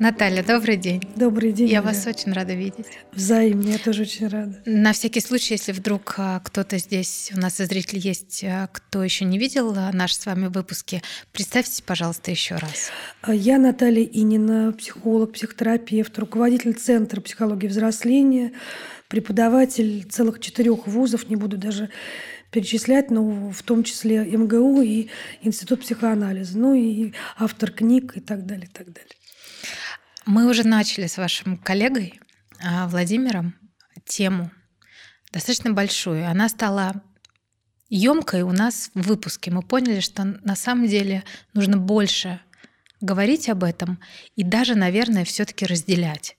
Наталья, добрый день. Добрый день. Я вас очень рада видеть. Взаимно, я тоже очень рада. На всякий случай, если вдруг а, кто-то здесь, у нас из зрителей есть, а, кто еще не видел а, наши с вами выпуски, представьтесь, пожалуйста, еще раз. Я Наталья Инина, психолог, психотерапевт, руководитель Центра психологии взросления, преподаватель целых четырех вузов, не буду даже перечислять, но в том числе МГУ и Институт психоанализа, ну и автор книг и так далее, и так далее. Мы уже начали с вашим коллегой а, Владимиром тему достаточно большую. Она стала емкой у нас в выпуске. Мы поняли, что на самом деле нужно больше говорить об этом и даже, наверное, все-таки разделять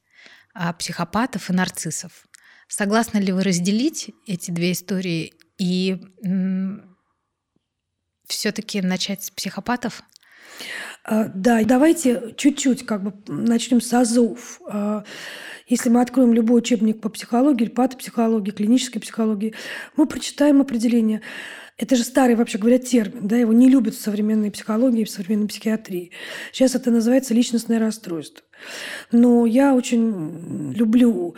а, психопатов и нарциссов. Согласны ли вы разделить эти две истории и все-таки начать с психопатов? А, да, давайте чуть-чуть как бы начнем с азов. А, если мы откроем любой учебник по психологии, патопсихологии, клинической психологии, мы прочитаем определение. Это же старый, вообще говоря, термин. Да, его не любят в современной психологии, в современной психиатрии. Сейчас это называется личностное расстройство. Но я очень люблю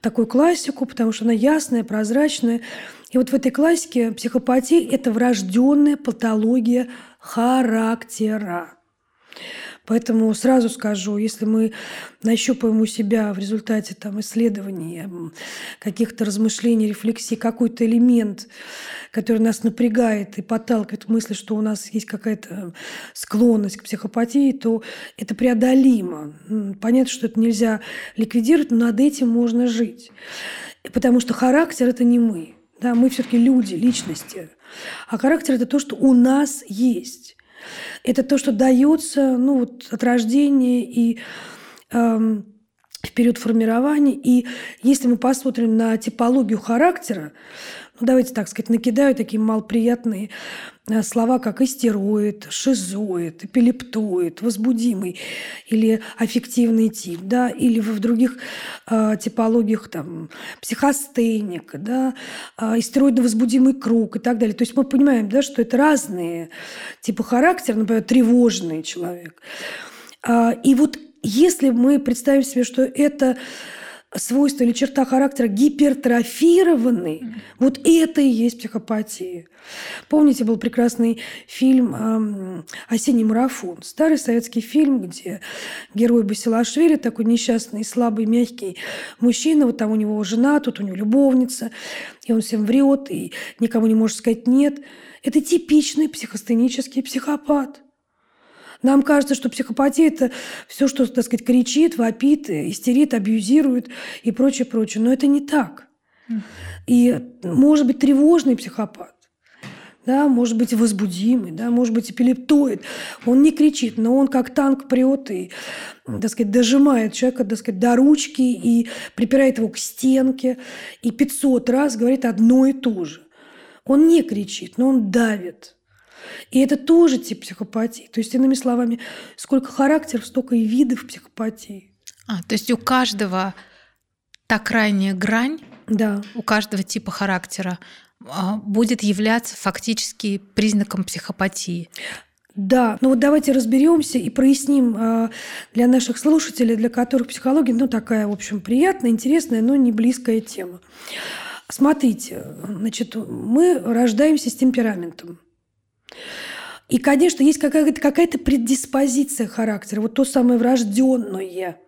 такую классику, потому что она ясная, прозрачная. И вот в этой классике психопатия – это врожденная патология характера. Поэтому сразу скажу, если мы нащупаем у себя в результате там, исследований, каких-то размышлений, рефлексий какой-то элемент, который нас напрягает и подталкивает к мысли, что у нас есть какая-то склонность к психопатии, то это преодолимо. Понятно, что это нельзя ликвидировать, но над этим можно жить. Потому что характер – это не мы. Да, мы все-таки люди, личности. А характер – это то, что у нас есть. Это то, что дается ну, вот, от рождения и эм, в период формирования. И если мы посмотрим на типологию характера, ну, давайте так сказать, накидаю такие малоприятные слова, как истероид, шизоид, эпилептоид, возбудимый или аффективный тип, да, или в других э, типологиях там психостейник, да, э, истероидно-возбудимый круг и так далее. То есть мы понимаем, да, что это разные типы характера, например, тревожный человек. Э, и вот если мы представим себе, что это свойство или черта характера гипертрофированный, mm-hmm. вот это и есть психопатия. Помните, был прекрасный фильм эм, «Осенний марафон», старый советский фильм, где герой Басилашвили, такой несчастный, слабый, мягкий мужчина, вот там у него жена, тут у него любовница, и он всем врет, и никому не может сказать «нет». Это типичный психостенический психопат. Нам кажется, что психопатия – это все, что, так сказать, кричит, вопит, истерит, абьюзирует и прочее, прочее. Но это не так. И может быть тревожный психопат, да, может быть возбудимый, да, может быть эпилептоид. Он не кричит, но он как танк прет и, так сказать, дожимает человека, так сказать, до ручки и припирает его к стенке и 500 раз говорит одно и то же. Он не кричит, но он давит. И это тоже тип психопатии. То есть, иными словами, сколько характеров, столько и видов психопатии. А, то есть у каждого та крайняя грань, да. у каждого типа характера а, будет являться фактически признаком психопатии. Да, ну вот давайте разберемся и проясним э, для наших слушателей, для которых психология, ну такая, в общем, приятная, интересная, но не близкая тема. Смотрите, значит, мы рождаемся с темпераментом. И, конечно, есть какая-то какая предиспозиция характера, вот то самое врожденное.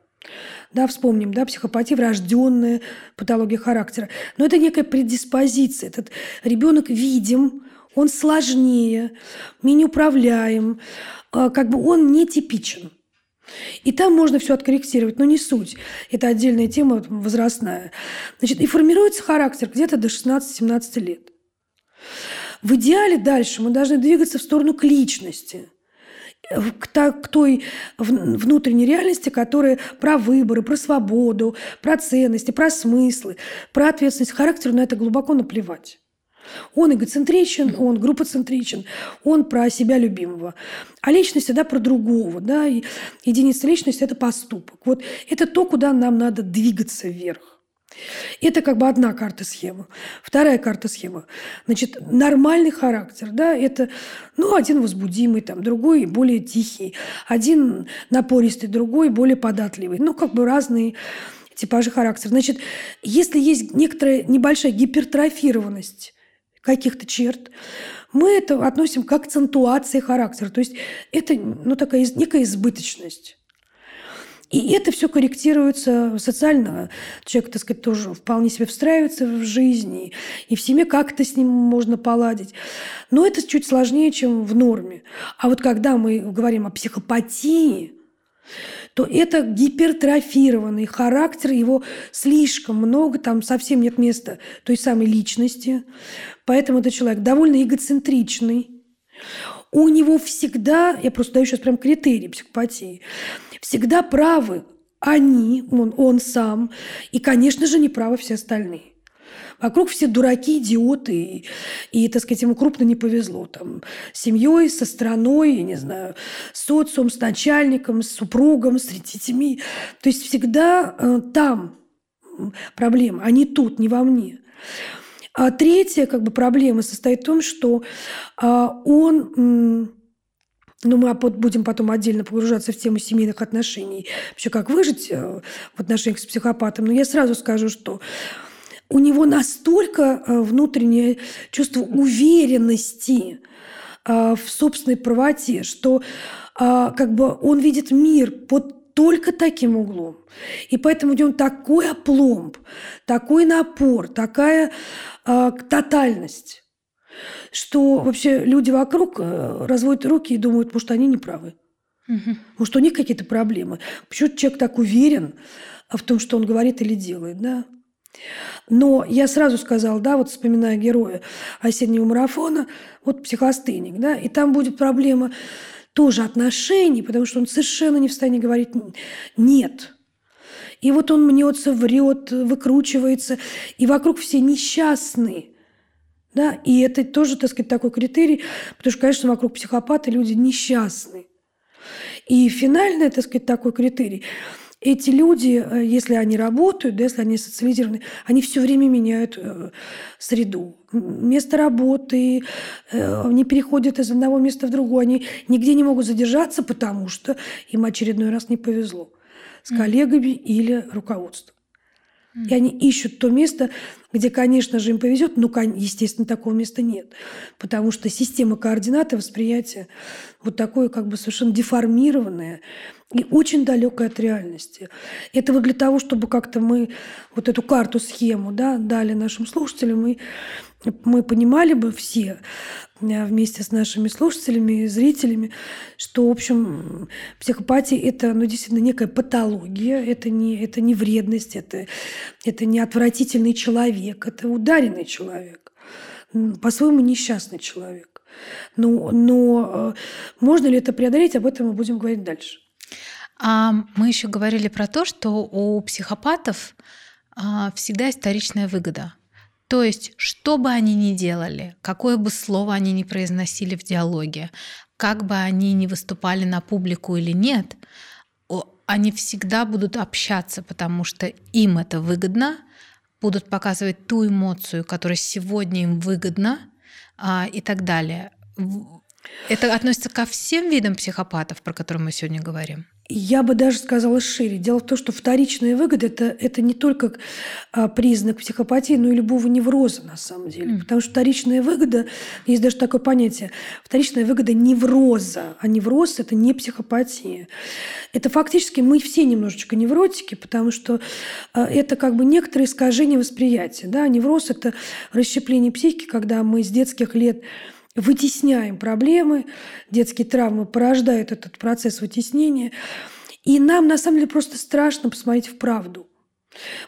Да, вспомним, да, психопатия врожденная патология характера. Но это некая предиспозиция. Этот ребенок видим, он сложнее, менее управляем, а, как бы он нетипичен. И там можно все откорректировать, но не суть. Это отдельная тема возрастная. Значит, и формируется характер где-то до 16-17 лет. В идеале дальше мы должны двигаться в сторону к личности к, к той внутренней реальности, которая про выборы, про свободу, про ценности, про смыслы, про ответственность. Характеру на это глубоко наплевать. Он эгоцентричен, он группоцентричен, он про себя любимого. А личность всегда про другого. Да? И единица личности – это поступок. Вот это то, куда нам надо двигаться вверх. Это как бы одна карта схемы. Вторая карта схемы. Значит, нормальный характер, да, это, ну, один возбудимый, там, другой более тихий, один напористый, другой более податливый. Ну, как бы разные типажи характера. Значит, если есть некоторая небольшая гипертрофированность каких-то черт, мы это относим к акцентуации характера. То есть это ну, такая некая избыточность. И это все корректируется социально. Человек, так сказать, тоже вполне себе встраивается в жизни, и в семье как-то с ним можно поладить. Но это чуть сложнее, чем в норме. А вот когда мы говорим о психопатии, то это гипертрофированный характер, его слишком много, там совсем нет места той самой личности. Поэтому это человек довольно эгоцентричный. У него всегда, я просто даю сейчас прям критерии психопатии, всегда правы они, он, он сам, и, конечно же, не правы все остальные. Вокруг все дураки, идиоты, и, и, так сказать, ему крупно не повезло. Там, с семьей, со страной, я не знаю, с социумом, с начальником, с супругом, с детьми. То есть всегда э, там проблема, а не тут, не во мне. А третья как бы, проблема состоит в том, что а, он но мы будем потом отдельно погружаться в тему семейных отношений, вообще как выжить э, в отношениях с психопатом. Но я сразу скажу, что у него настолько э, внутреннее чувство уверенности э, в собственной правоте, что как бы он видит мир под только таким углом. И поэтому у него такой опломб, такой напор, такая тотальность что вообще люди вокруг э, разводят руки и думают, может, они не правы. Угу. Может, у них какие-то проблемы. Почему человек так уверен в том, что он говорит или делает, да? Но я сразу сказала, да, вот вспоминая героя осеннего марафона, вот психостыник, да, и там будет проблема тоже отношений, потому что он совершенно не в состоянии говорить «нет». И вот он мнется, врет, выкручивается, и вокруг все несчастные – да? И это тоже, так сказать, такой критерий, потому что, конечно, вокруг психопата люди несчастны. И финальный, так сказать, такой критерий – эти люди, э, если они работают, да, если они социализированы, они все время меняют э, среду. Место работы, э, они переходят из одного места в другое, они нигде не могут задержаться, потому что им очередной раз не повезло с коллегами или руководством. И они ищут то место, где, конечно же, им повезет, но, естественно, такого места нет. Потому что система координат и восприятия вот такое как бы совершенно деформированное и очень далекое от реальности. Это вот для того, чтобы как-то мы вот эту карту-схему да, дали нашим слушателям, и мы понимали бы все, вместе с нашими слушателями и зрителями, что, в общем, психопатия – это ну, действительно некая патология, это не, это не вредность, это, это не отвратительный человек, это ударенный человек, по-своему несчастный человек. Но, но э, можно ли это преодолеть, об этом мы будем говорить дальше. А мы еще говорили про то, что у психопатов а, всегда историчная выгода – то есть, что бы они ни делали, какое бы слово они ни произносили в диалоге, как бы они ни выступали на публику или нет, они всегда будут общаться, потому что им это выгодно, будут показывать ту эмоцию, которая сегодня им выгодна а, и так далее. Это относится ко всем видам психопатов, про которые мы сегодня говорим. Я бы даже сказала шире. Дело в том, что вторичная выгода это, – это не только а, признак психопатии, но и любого невроза на самом деле. Mm. Потому что вторичная выгода, есть даже такое понятие, вторичная выгода невроза. А невроз – это не психопатия. Это фактически мы все немножечко невротики, потому что а, это как бы некоторые искажения восприятия. Да? Невроз – это расщепление психики, когда мы с детских лет – вытесняем проблемы, детские травмы порождают этот процесс вытеснения. И нам, на самом деле, просто страшно посмотреть в правду.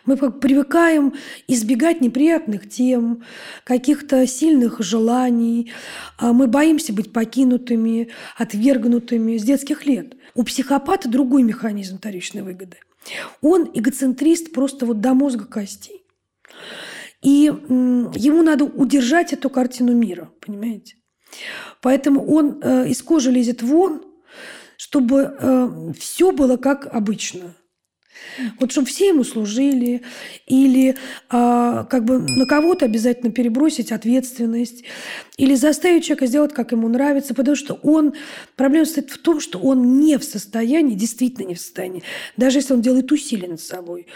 Мы привыкаем избегать неприятных тем, каких-то сильных желаний. А мы боимся быть покинутыми, отвергнутыми с детских лет. У психопата другой механизм вторичной выгоды. Он эгоцентрист просто вот до мозга костей. И ему надо удержать эту картину мира, понимаете? Поэтому он э, из кожи лезет вон, чтобы э, все было как обычно. Вот чтобы все ему служили, или а, как бы на кого-то обязательно перебросить ответственность, или заставить человека сделать, как ему нравится, потому что он... Проблема состоит в том, что он не в состоянии, действительно не в состоянии, даже если он делает усилия над собой,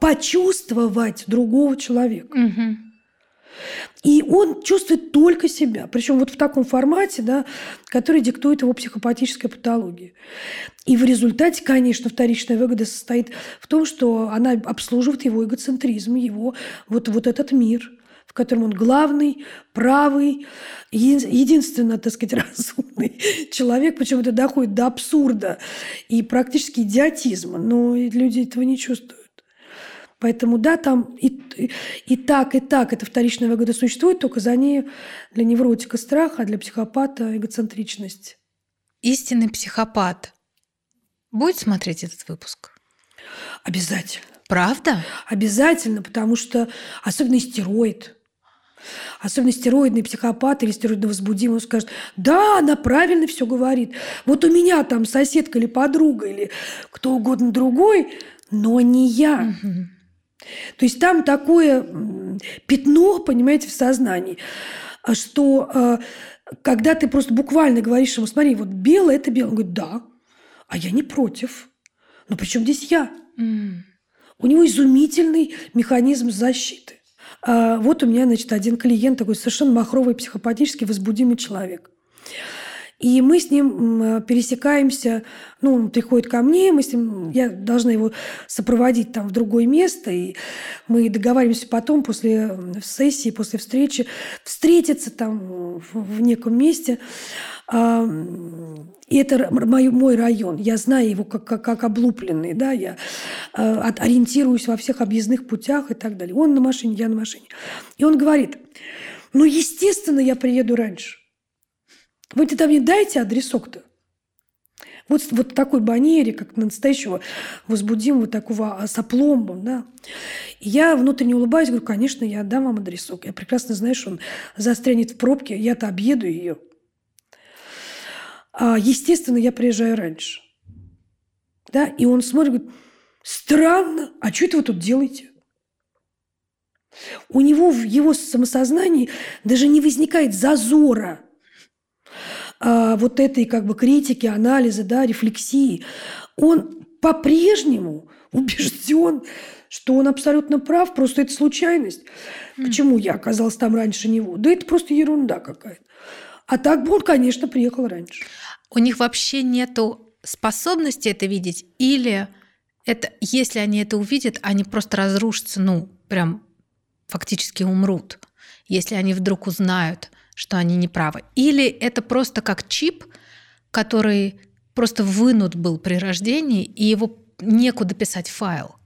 почувствовать другого человека. Угу. И он чувствует только себя. Причем вот в таком формате, да, который диктует его психопатическая патология. И в результате, конечно, вторичная выгода состоит в том, что она обслуживает его эгоцентризм, его вот, вот этот мир – в котором он главный, правый, единственно, так сказать, разумный человек, причем это доходит до абсурда и практически идиотизма, но люди этого не чувствуют. Поэтому да, там и, и, так, и так эта вторичная выгода существует, только за ней для невротика страх, а для психопата эгоцентричность. Истинный психопат будет смотреть этот выпуск? Обязательно. Правда? Обязательно, потому что особенно стероид. Особенно стероидный психопат или стероидно возбудимый, он скажет, да, она правильно все говорит. Вот у меня там соседка или подруга или кто угодно другой, но не я. Угу. То есть там такое пятно, понимаете, в сознании, а что э, когда ты просто буквально говоришь ему, смотри, вот белое – это белое. Он говорит, да, а я не против. Но при чем здесь я? Mm. У него изумительный механизм защиты. А вот у меня, значит, один клиент такой совершенно махровый, психопатически возбудимый человек. И мы с ним пересекаемся, ну, он приходит ко мне, мы с ним, я должна его сопроводить там в другое место, и мы договариваемся потом, после сессии, после встречи, встретиться там в неком месте. А, и это мой, мой район. Я знаю его как, как, как облупленный, да, я а, ориентируюсь во всех объездных путях и так далее. Он на машине, я на машине. И он говорит, ну, естественно, я приеду раньше. Вы тогда мне дайте адресок-то. Вот, вот такой банере, как настоящего возбудимого такого сопломба. Да. И я внутренне улыбаюсь, говорю, конечно, я отдам вам адресок. Я прекрасно знаю, что он застрянет в пробке, я-то объеду ее. А, естественно, я приезжаю раньше. Да, и он смотрит, говорит, странно, а что это вы тут делаете? У него в его самосознании даже не возникает зазора – а, вот этой как бы критики, анализа, да, рефлексии, он по-прежнему убежден, что он абсолютно прав, просто это случайность. Mm. Почему я оказалась там раньше него? Да это просто ерунда какая-то. А так бы он, конечно, приехал раньше. У них вообще нету способности это видеть, или это, если они это увидят, они просто разрушатся, ну, прям фактически умрут, если они вдруг узнают – что они не правы. Или это просто как чип, который просто вынут был при рождении, и его некуда писать файл.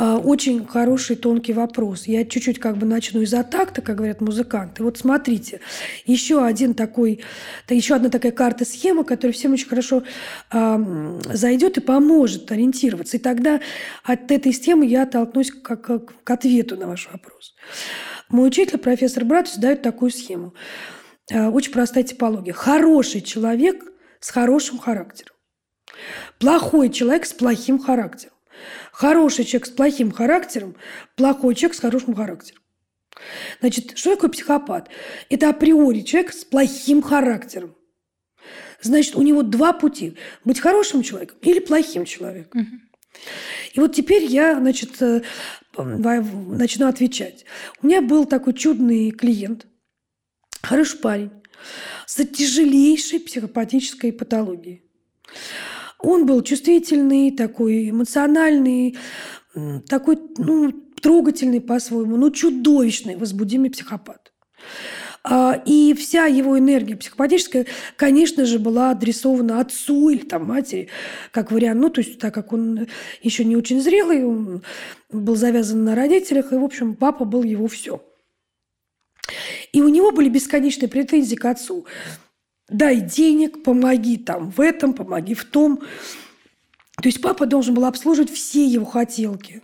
А, очень хороший тонкий вопрос. Я чуть-чуть как бы начну из-за такта, как говорят музыканты. Вот смотрите, еще один такой, еще одна такая карта-схема, которая всем очень хорошо э, зайдет и поможет ориентироваться. И тогда от этой схемы я оттолкнусь как, как, к ответу на ваш вопрос. Мой учитель, профессор Братус, дает такую схему. Э, очень простая типология. Хороший человек с хорошим характером. Плохой человек с плохим характером. Хороший человек с плохим характером, плохой человек с хорошим характером. Значит, что такое психопат? Это априори человек с плохим характером. Значит, у него два пути. Быть хорошим человеком или плохим человеком. Угу. И вот теперь я, значит, э, начну отвечать. У меня был такой чудный клиент, хороший парень, с тяжелейшей психопатической патологией. Он был чувствительный, такой эмоциональный, такой ну, трогательный по-своему, но чудовищный возбудимый психопат. А, и вся его энергия психопатическая, конечно же, была адресована отцу или там матери, как вариант. Ну, то есть, так как он еще не очень зрелый, он был завязан на родителях, и, в общем, папа был его все. И у него были бесконечные претензии к отцу. Дай денег, помоги там в этом, помоги в том. То есть папа должен был обслуживать все его хотелки.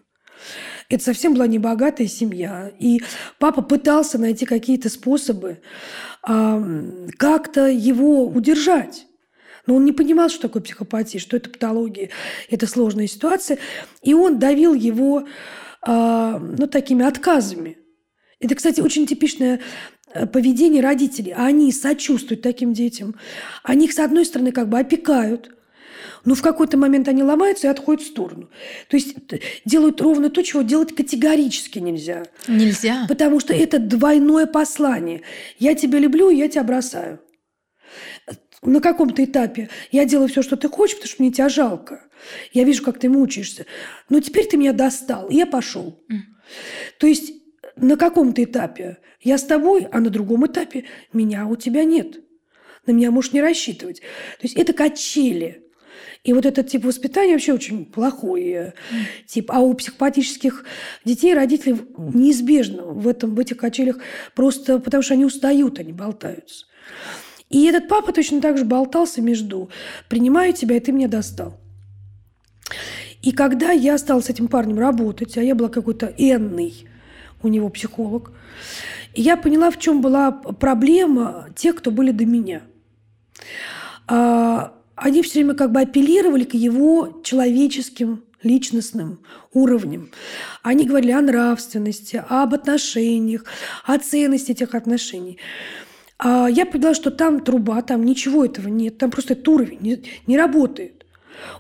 Это совсем была небогатая семья. И папа пытался найти какие-то способы э, как-то его удержать. Но он не понимал, что такое психопатия, что это патология, это сложная ситуация. И он давил его э, ну, такими отказами. Это, кстати, очень типичное э, поведение родителей. Они сочувствуют таким детям. Они их, с одной стороны, как бы опекают, но в какой-то момент они ломаются и отходят в сторону. То есть делают ровно то, чего делать категорически нельзя. Нельзя. Потому что это двойное послание. Я тебя люблю, я тебя бросаю. На каком-то этапе я делаю все, что ты хочешь, потому что мне тебя жалко. Я вижу, как ты мучаешься. Но теперь ты меня достал, и я пошел. Mm. То есть на каком-то этапе я с тобой, а на другом этапе меня у тебя нет. На меня можешь не рассчитывать. То есть это качели. И вот этот тип воспитания вообще очень плохой тип. А у психопатических детей родители неизбежно в, этом, в этих качелях просто потому, что они устают, они болтаются. И этот папа точно так же болтался между «принимаю тебя, и ты меня достал». И когда я стала с этим парнем работать, а я была какой-то энный у него психолог, я поняла, в чем была проблема тех, кто были до меня. А, они все время как бы апеллировали к его человеческим личностным уровням. Они говорили о нравственности, об отношениях, о ценности этих отношений. А я поняла, что там труба, там ничего этого нет, там просто этот уровень не, не работает.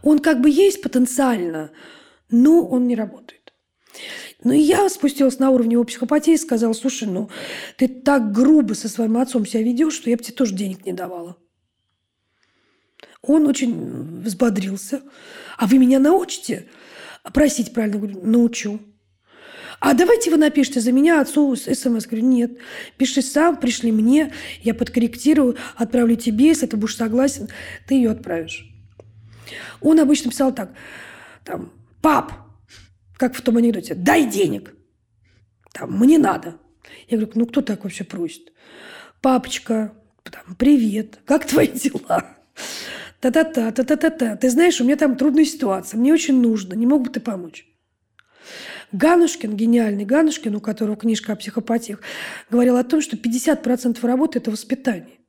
Он как бы есть потенциально, но он не работает. Ну и я спустилась на уровень его психопатии и сказала, слушай, ну ты так грубо со своим отцом себя ведешь, что я бы тебе тоже денег не давала. Он очень взбодрился. А вы меня научите? Просить правильно? Говорю, научу. А давайте вы напишите за меня отцу смс. Говорю, нет, пиши сам, пришли мне, я подкорректирую, отправлю тебе, если ты будешь согласен, ты ее отправишь. Он обычно писал так, там, пап, как в том анекдоте, дай денег, там, мне надо. Я говорю, ну кто так вообще просит? Папочка, там, привет, как твои дела? Та-та-та, та-та-та-та. Ты знаешь, у меня там трудная ситуация, мне очень нужно, не мог бы ты помочь? Ганушкин, гениальный Ганушкин, у которого книжка о психопатиях, говорил о том, что 50% работы – это воспитание.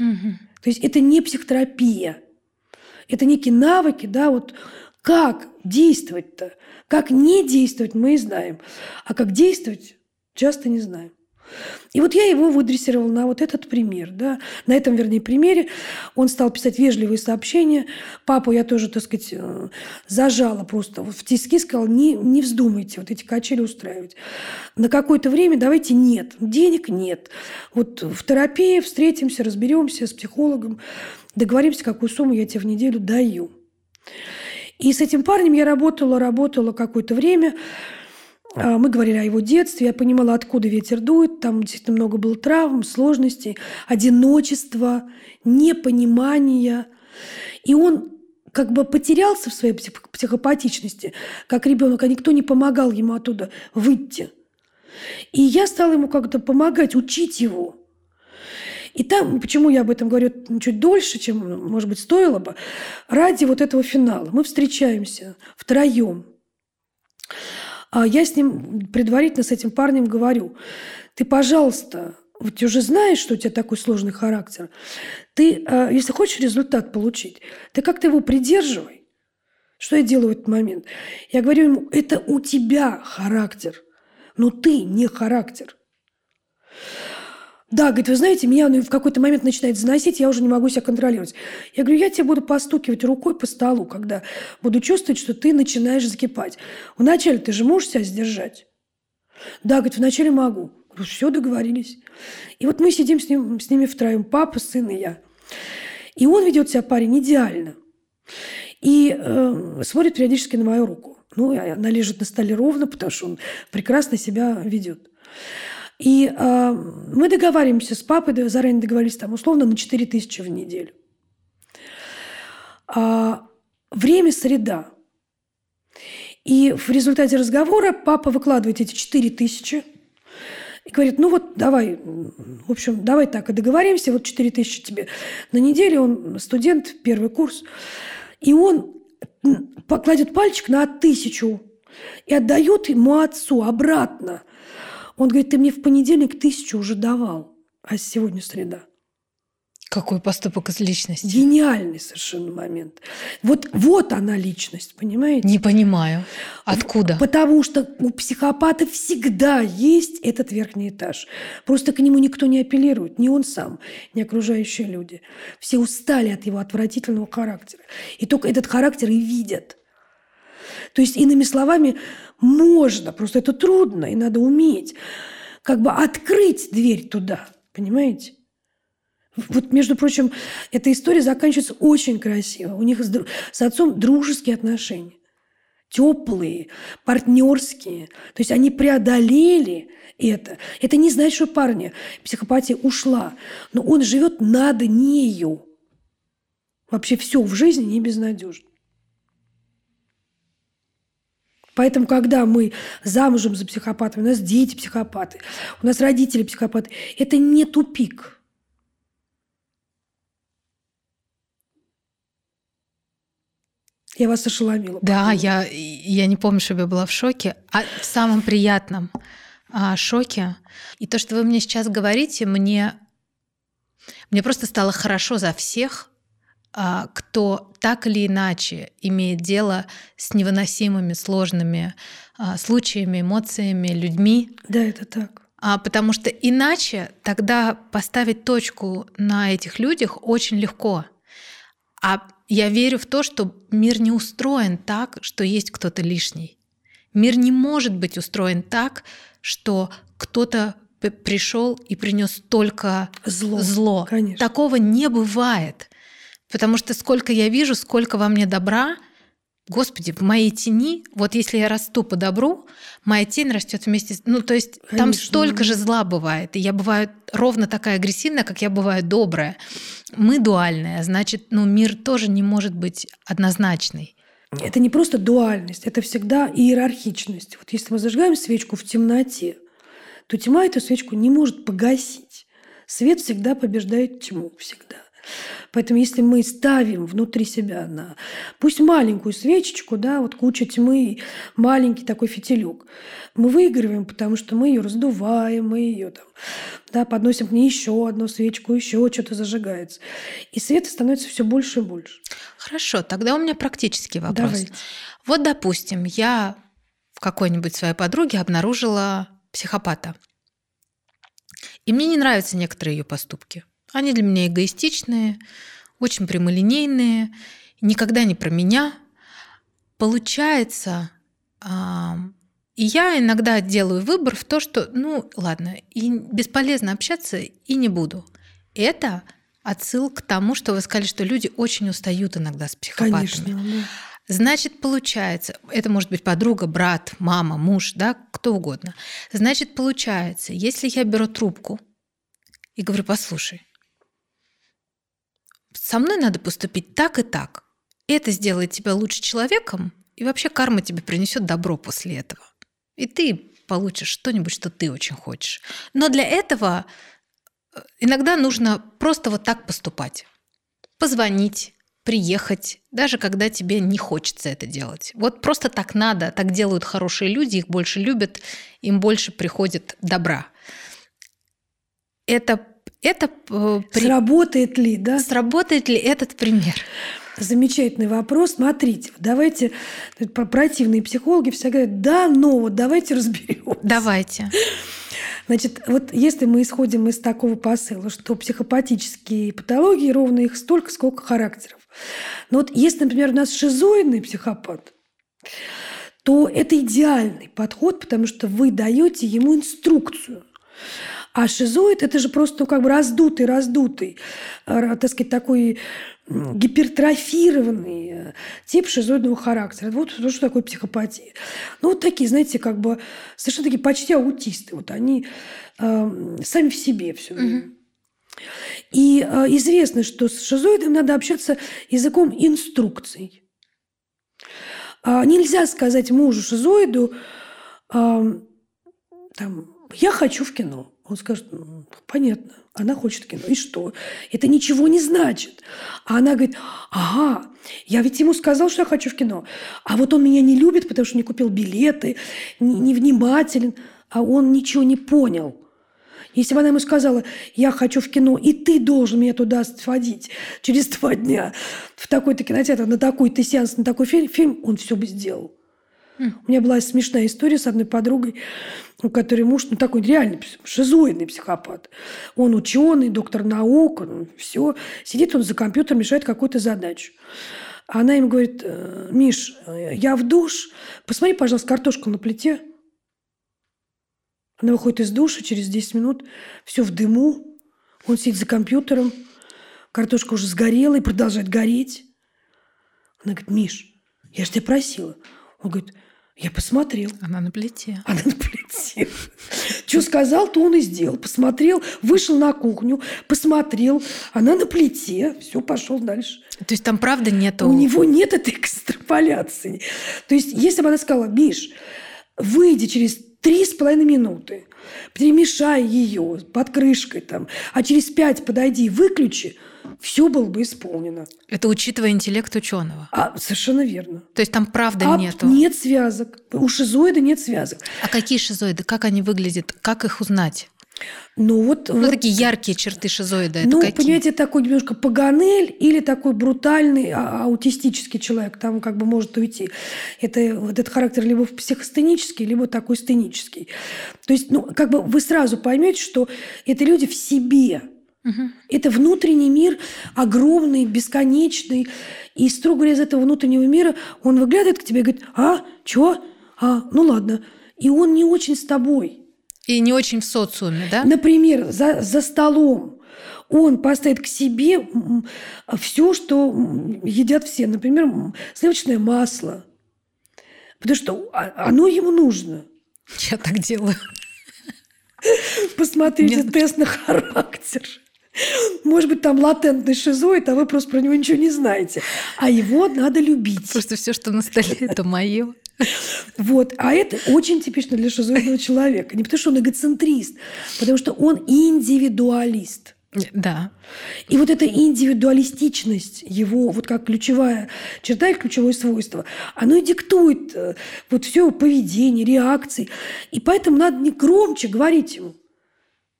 Угу. То есть это не психотерапия. Это некие навыки, да, вот как действовать-то? Как не действовать, мы и знаем. А как действовать, часто не знаем. И вот я его выдрессировала на вот этот пример. Да? На этом, вернее, примере он стал писать вежливые сообщения. Папу я тоже, так сказать, э, зажала просто в тиски, сказала, не, не вздумайте вот эти качели устраивать. На какое-то время давайте нет, денег нет. Вот в терапии встретимся, разберемся с психологом, договоримся, какую сумму я тебе в неделю даю. И с этим парнем я работала, работала какое-то время. А, мы говорили о его детстве, я понимала, откуда ветер дует. Там действительно много было травм, сложностей, одиночества, непонимания. И он как бы потерялся в своей психопатичности, как ребенок, а никто не помогал ему оттуда выйти. И я стала ему как-то помогать, учить его. И там, почему я об этом говорю чуть дольше, чем, может быть, стоило бы, ради вот этого финала. Мы встречаемся втроем. А я с ним предварительно с этим парнем говорю, ты, пожалуйста, вот ты уже знаешь, что у тебя такой сложный характер. Ты, а, если хочешь результат получить, ты как-то его придерживай. Что я делаю в этот момент? Я говорю ему, это у тебя характер, но ты не характер. Да, говорит, вы знаете, меня в какой-то момент начинает заносить, я уже не могу себя контролировать. Я говорю, я тебе буду постукивать рукой по столу, когда буду чувствовать, что ты начинаешь закипать. Вначале ты же можешь себя сдержать? Да, говорит, вначале могу. Говорю, все, договорились. И вот мы сидим с, ним, с ними втроем, папа, сын и я. И он ведет себя, парень, идеально. И э, смотрит периодически на мою руку. Ну, она лежит на столе ровно, потому что он прекрасно себя ведет. И э, мы договариваемся с папой, заранее договорились там условно на 4 тысячи в неделю. А, время среда. И в результате разговора папа выкладывает эти 4 тысячи и говорит, ну вот давай, в общем, давай так и договоримся, вот 4 тысячи тебе на неделю, он студент, первый курс, и он покладет пальчик на тысячу и отдает ему отцу обратно он говорит, ты мне в понедельник тысячу уже давал, а сегодня среда. Какой поступок из личности? Гениальный совершенно момент. Вот, вот она личность, понимаете? Не понимаю. Откуда? Потому что у психопата всегда есть этот верхний этаж. Просто к нему никто не апеллирует. Ни он сам, ни окружающие люди. Все устали от его отвратительного характера. И только этот характер и видят. То есть, иными словами, можно, просто это трудно, и надо уметь как бы открыть дверь туда, понимаете? Вот, между прочим, эта история заканчивается очень красиво. У них с, с отцом дружеские отношения. Теплые, партнерские. То есть они преодолели это. Это не значит, что парня психопатия ушла. Но он живет над нею. Вообще все в жизни не безнадежно. Поэтому, когда мы замужем за психопатами, у нас дети психопаты, у нас родители психопаты, это не тупик – Я вас ошеломила. Да, я, я не помню, чтобы я была в шоке. А в самом приятном а, шоке. И то, что вы мне сейчас говорите, мне, мне просто стало хорошо за всех, кто так или иначе имеет дело с невыносимыми, сложными а, случаями, эмоциями, людьми. Да, это так. А, потому что иначе тогда поставить точку на этих людях очень легко. А я верю в то, что мир не устроен так, что есть кто-то лишний. Мир не может быть устроен так, что кто-то пришел и принес только зло. зло. Конечно. Такого не бывает. Потому что сколько я вижу, сколько во мне добра, Господи, в моей тени, вот если я расту по добру, моя тень растет вместе с... Ну, то есть Конечно. там столько же зла бывает. И я бываю ровно такая агрессивная, как я бываю добрая. Мы дуальная, значит, ну, мир тоже не может быть однозначный. Это не просто дуальность, это всегда иерархичность. Вот если мы зажигаем свечку в темноте, то тьма эту свечку не может погасить. Свет всегда побеждает тьму, всегда. Поэтому если мы ставим внутри себя на, пусть маленькую свечечку, да, вот куча тьмы, маленький такой фитилек, мы выигрываем, потому что мы ее раздуваем, мы ее там, да, подносим к ней еще одну свечку, еще что-то зажигается. И света становится все больше и больше. Хорошо, тогда у меня практический вопрос. Давайте. Вот, допустим, я в какой-нибудь своей подруге обнаружила психопата. И мне не нравятся некоторые ее поступки. Они для меня эгоистичные, очень прямолинейные, никогда не про меня. Получается, и я иногда делаю выбор в то, что, ну, ладно, и бесполезно общаться и не буду. Это отсыл к тому, что вы сказали, что люди очень устают иногда с психопатами. Конечно, да. Значит, получается, это может быть подруга, брат, мама, муж, да, кто угодно. Значит, получается, если я беру трубку и говорю, послушай, со мной надо поступить так и так. Это сделает тебя лучше человеком, и вообще карма тебе принесет добро после этого. И ты получишь что-нибудь, что ты очень хочешь. Но для этого э, иногда нужно просто вот так поступать. Позвонить, приехать, даже когда тебе не хочется это делать. Вот просто так надо, так делают хорошие люди, их больше любят, им больше приходит добра. Это это э, сработает ли, да? Сработает ли этот пример? Замечательный вопрос. Смотрите, давайте противные психологи все говорят, да, но вот давайте разберем. Давайте. Значит, вот если мы исходим из такого посыла, что психопатические патологии ровно их столько, сколько характеров. Но вот если, например, у нас шизоидный психопат, то это идеальный подход, потому что вы даете ему инструкцию. А шизоид – это же просто как бы раздутый, раздутый, э, так сказать, такой гипертрофированный э, тип шизоидного характера. Вот что такое психопатия. Ну, вот такие, знаете, как бы совершенно такие почти аутисты. Вот они э, сами в себе все время. Угу. И э, известно, что с шизоидом надо общаться языком инструкций. А нельзя сказать мужу шизоиду, э, там, я хочу в кино. Он скажет, ну, понятно, она хочет кино. И что? Это ничего не значит. А она говорит, ага, я ведь ему сказал, что я хочу в кино. А вот он меня не любит, потому что не купил билеты, невнимателен. Не а он ничего не понял. Если бы она ему сказала, я хочу в кино, и ты должен меня туда сводить через два дня в такой-то кинотеатр, на такой-то сеанс, на такой фильм, фильм, он все бы сделал. Mm. У меня была смешная история с одной подругой, у которой муж, ну, такой реальный шизоидный психопат. Он ученый, доктор наук, он все. Сидит он за компьютером, решает какую-то задачу. Она ему говорит, «Э, Миш, я в душ, посмотри, пожалуйста, картошку на плите. Она выходит из душа через 10 минут, все в дыму, он сидит за компьютером, картошка уже сгорела и продолжает гореть. Она говорит, Миш, я же тебя просила. Он говорит, я посмотрел. Она на плите. Она на плите. Что сказал, то он и сделал. Посмотрел, вышел на кухню, посмотрел. Она на плите. Все, пошел дальше. То есть там правда нету... У него нет этой экстраполяции. То есть если бы она сказала, Миш, выйди через три с половиной минуты, перемешай ее под крышкой там, а через пять подойди, выключи – все было бы исполнено. Это учитывая интеллект ученого. А, совершенно верно. То есть там правда а нету? Нет связок. У шизоида нет связок. А какие шизоиды? Как они выглядят? Как их узнать? Ну вот, ну, вот такие яркие черты шизоида. Ну, какие? понимаете, такой немножко паганель или такой брутальный а, аутистический человек, там как бы может уйти. Это вот этот характер либо психостенический, либо такой стенический. То есть, ну, как бы вы сразу поймете, что это люди в себе Угу. Это внутренний мир огромный, бесконечный. И, строго говоря, из этого внутреннего мира он выглядывает к тебе и говорит, а, чё? А, ну ладно. И он не очень с тобой. И не очень в социуме, да? Например, за, за столом он поставит к себе все, что едят все. Например, сливочное масло. Потому что а, оно ему нужно. Я так делаю. Посмотрите Нет. тест на характер. Может быть, там латентный шизоид, а вы просто про него ничего не знаете. А его надо любить. Просто все, что на столе, это мое. Вот. А это очень типично для шизоидного человека. Не потому, что он эгоцентрист, потому что он индивидуалист. Да. И вот эта индивидуалистичность его, вот как ключевая черта и ключевое свойство, оно и диктует э, вот все его поведение, реакции. И поэтому надо не громче говорить ему,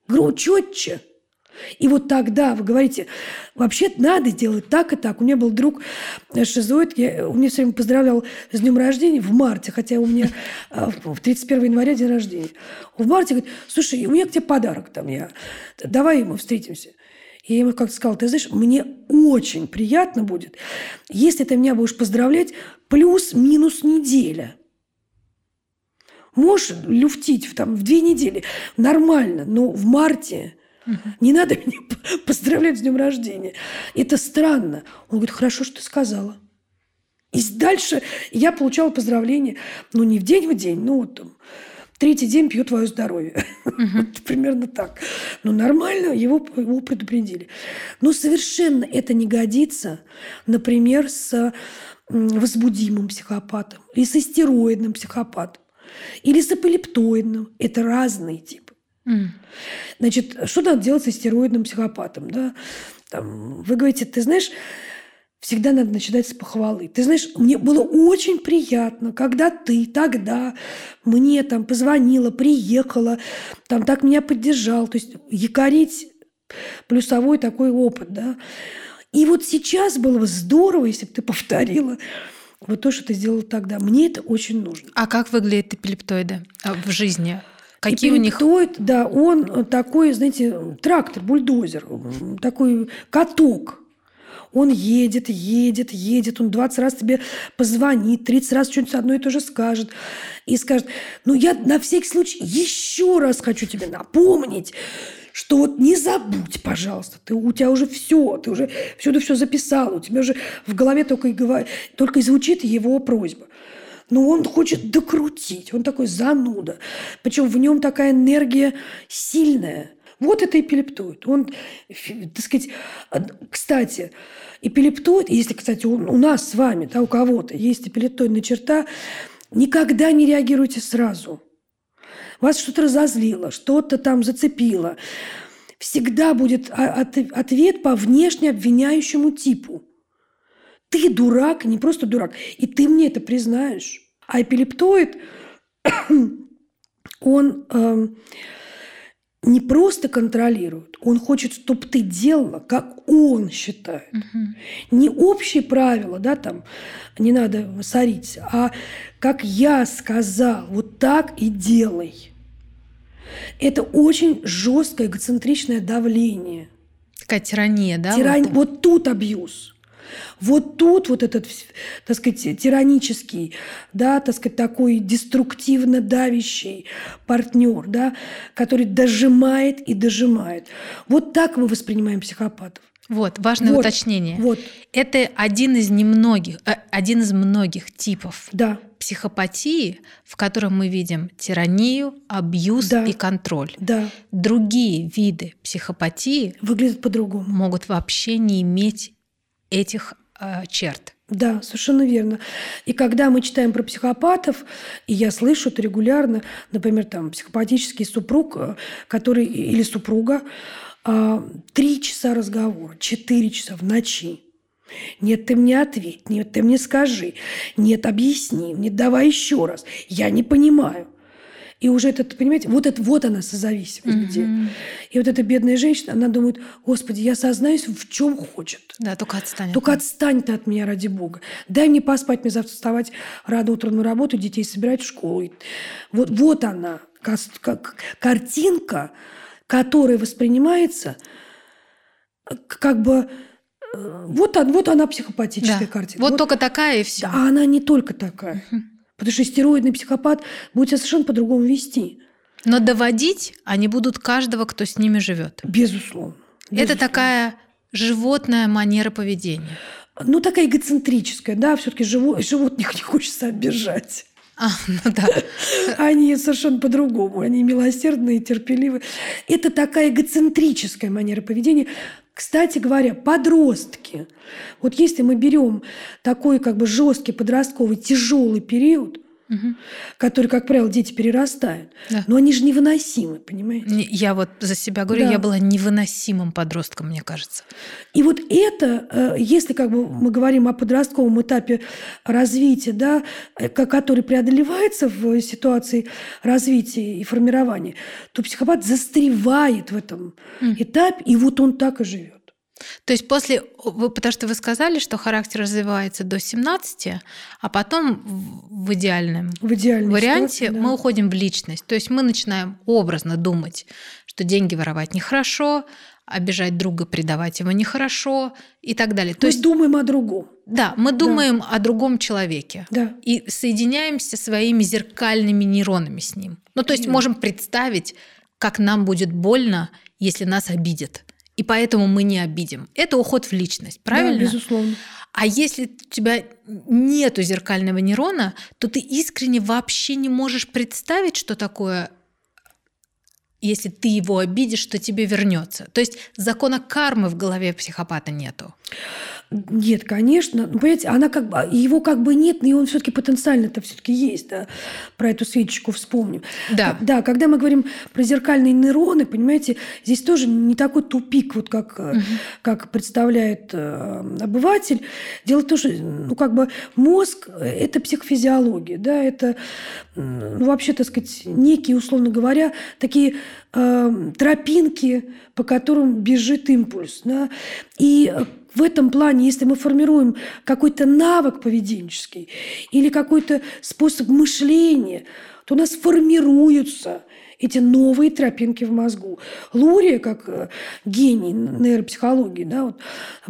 громче, четче. И вот тогда вы говорите, вообще надо делать так и так. У меня был друг э, шизоид, я, он мне все время поздравлял с днем рождения в марте, хотя у меня э, в 31 января день рождения. В марте говорит, слушай, у меня к тебе подарок там, я, давай мы встретимся. И я ему как-то сказала, ты знаешь, мне очень приятно будет, если ты меня будешь поздравлять плюс-минус неделя. Можешь люфтить там, в две недели. Нормально. Но в марте не надо меня поздравлять с днем рождения. Это странно. Он говорит, хорошо, что ты сказала. И дальше я получала поздравления, ну, не в день в день, ну, вот там, третий день пью твое здоровье. Угу. Примерно так. Но нормально, его, его предупредили. Но совершенно это не годится, например, с возбудимым психопатом или с истероидным психопатом или с эпилептоидным. Это разные типы. Значит, что надо делать с истероидным психопатом? Да? Там, вы говорите, ты знаешь, всегда надо начинать с похвалы. Ты знаешь, мне было очень приятно, когда ты тогда мне там позвонила, приехала, там так меня поддержал. То есть якорить плюсовой такой опыт, да. И вот сейчас было бы здорово, если бы ты повторила вот то, что ты сделала тогда. Мне это очень нужно. А как выглядят эпилептоиды а, в жизни? Какие и у них? Да, он такой, знаете, трактор, бульдозер, такой каток. Он едет, едет, едет, он 20 раз тебе позвонит, 30 раз что-нибудь одно и то же скажет. И скажет, ну я на всякий случай еще раз хочу тебе напомнить, что вот не забудь, пожалуйста, ты, у тебя уже все, ты уже всюду все записал, у тебя уже в голове только и, говор... только и звучит его просьба но он хочет докрутить, он такой зануда. Причем в нем такая энергия сильная. Вот это эпилептоид. Он, так сказать, кстати, эпилептоид, если, кстати, у, у нас с вами, да, у кого-то есть эпилептоидная черта, никогда не реагируйте сразу. Вас что-то разозлило, что-то там зацепило. Всегда будет ответ по внешне обвиняющему типу. Ты дурак, не просто дурак. И ты мне это признаешь. А эпилептоид, он... Э, не просто контролирует, он хочет, чтобы ты делала, как он считает. Угу. Не общие правила, да, там, не надо сорить, а как я сказал, вот так и делай. Это очень жесткое эгоцентричное давление. Такая тирания, да? Тиран... Вот, вот тут абьюз. Вот тут вот этот, так сказать, тиранический, да, так сказать, такой деструктивно давящий партнер, да, который дожимает и дожимает. Вот так мы воспринимаем психопатов. Вот, важное вот, уточнение. Вот. Это один из немногих, э, один из многих типов да. психопатии, в котором мы видим тиранию, абьюз да. и контроль. Да. Другие виды психопатии выглядят по-другому. Могут вообще не иметь этих э, черт. Да, совершенно верно. И когда мы читаем про психопатов, и я слышу это регулярно, например, там психопатический супруг, э, который или супруга, э, три часа разговора, четыре часа в ночи. Нет, ты мне ответь, нет, ты мне скажи, нет, объясни, нет, давай еще раз. Я не понимаю. И уже это, понимаете, вот, это, вот она созависимость mm-hmm. где. И вот эта бедная женщина, она думает, господи, я сознаюсь, в чем хочет. Да, только отстань. Только отстань ты от меня, ради бога. Дай мне поспать, мне завтра вставать рано утром на работу, детей собирать в школу. Вот, вот она, картинка, которая воспринимается как бы э, вот, вот она психопатическая да. картина. Вот, вот только такая и все. А она не только такая. Потому что стероидный психопат будет себя совершенно по-другому вести. Но доводить они будут каждого, кто с ними живет. Безусловно. Безусловно. Это такая животная манера поведения. Ну, такая эгоцентрическая, да, все-таки живо, животных не хочется обижать. А, ну да. Они совершенно по-другому. Они милосердные, терпеливые. Это такая эгоцентрическая манера поведения, кстати говоря, подростки. Вот если мы берем такой как бы жесткий подростковый тяжелый период, угу. который, как правило, дети перерастают. Да. Но они же невыносимы, понимаете? Я вот за себя говорю, да. я была невыносимым подростком, мне кажется. И вот это, э, если как бы мы говорим о подростковом этапе развития, да, э, который преодолевается в ситуации развития и формирования, то психопат застревает в этом mm. этапе, и вот он так и живет. То есть после, потому что вы сказали, что характер развивается до 17, а потом в идеальном в варианте ситуации, да. мы уходим в личность. То есть мы начинаем образно думать, что деньги воровать нехорошо, обижать друга, предавать его нехорошо и так далее. То мы есть думаем о другом. Да, мы думаем да. о другом человеке. Да. И соединяемся своими зеркальными нейронами с ним. Ну, то есть да. можем представить, как нам будет больно, если нас обидят и поэтому мы не обидим. Это уход в личность, правильно? Да, безусловно. А если у тебя нету зеркального нейрона, то ты искренне вообще не можешь представить, что такое если ты его обидишь, что тебе вернется. То есть закона кармы в голове психопата нету. Нет, конечно. Ну, понимаете, она как бы, его как бы нет, но он все-таки потенциально это все-таки есть. Да? Про эту свечечку вспомним. Да. Да, когда мы говорим про зеркальные нейроны, понимаете, здесь тоже не такой тупик, вот как, угу. как представляет э, обыватель. Дело в том, что ну, как бы мозг – это психофизиология, да, это, ну, вообще, так сказать, некие, условно говоря, такие э, тропинки, по которым бежит импульс. Да? И в этом плане, если мы формируем какой-то навык поведенческий или какой-то способ мышления, то у нас формируются эти новые тропинки в мозгу. Лурия, как э, гений нейропсихологии, да, вот,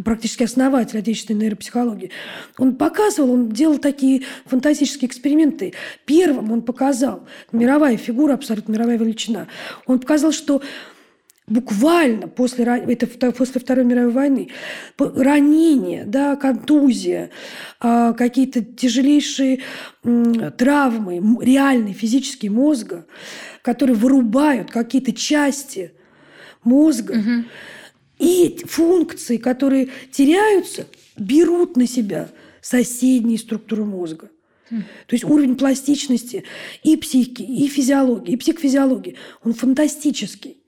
практически основатель отечественной нейропсихологии, он показывал, он делал такие фантастические эксперименты. Первым он показал, мировая фигура, абсолютно мировая величина, он показал, что буквально после, это после Второй мировой войны, ранения, да, контузия, а, какие-то тяжелейшие травмы, реальные физические мозга, которые вырубают какие-то части мозга, угу. и функции, которые теряются, берут на себя соседние структуры мозга. То есть уровень пластичности и психики, и физиологии, и психофизиологии, он фантастический.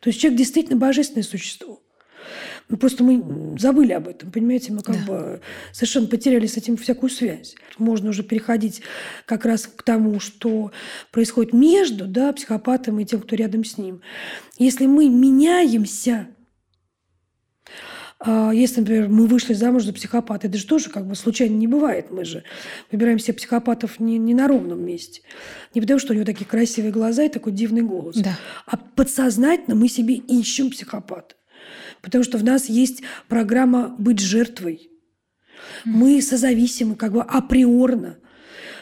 То есть человек действительно божественное существо. Ну, просто мы забыли об этом, понимаете? Мы как да. бы совершенно потеряли с этим всякую связь. Можно уже переходить как раз к тому, что происходит между да, психопатом и тем, кто рядом с ним. Если мы меняемся, если, например, мы вышли замуж за психопата, это же тоже как бы случайно не бывает. Мы же выбираем себе психопатов не, не на ровном месте. Не потому, что у него такие красивые глаза и такой дивный голос. Да. А подсознательно мы себе ищем психопата. Потому что в нас есть программа быть жертвой. Мы созависимы как бы априорно.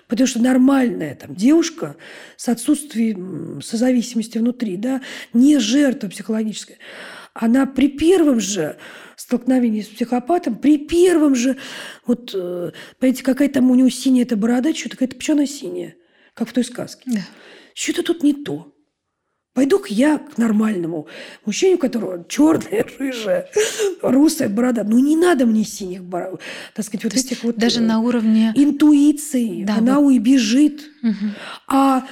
Потому что нормальная там, девушка с отсутствием созависимости внутри, да, не жертва психологическая, она при первом же столкновении с психопатом, при первом же, вот, э, понимаете, какая там у него синяя эта борода, что-то какая-то пчена синяя, как в той сказке. Да. Что-то тут не то. Пойду-ка я к нормальному мужчине, у которого черная, рыжая, русая борода. Ну, не надо мне синих бород, так сказать, вот этих вот... Даже э, на уровне... Интуиции. Да, она вот... уйбежит. Угу. А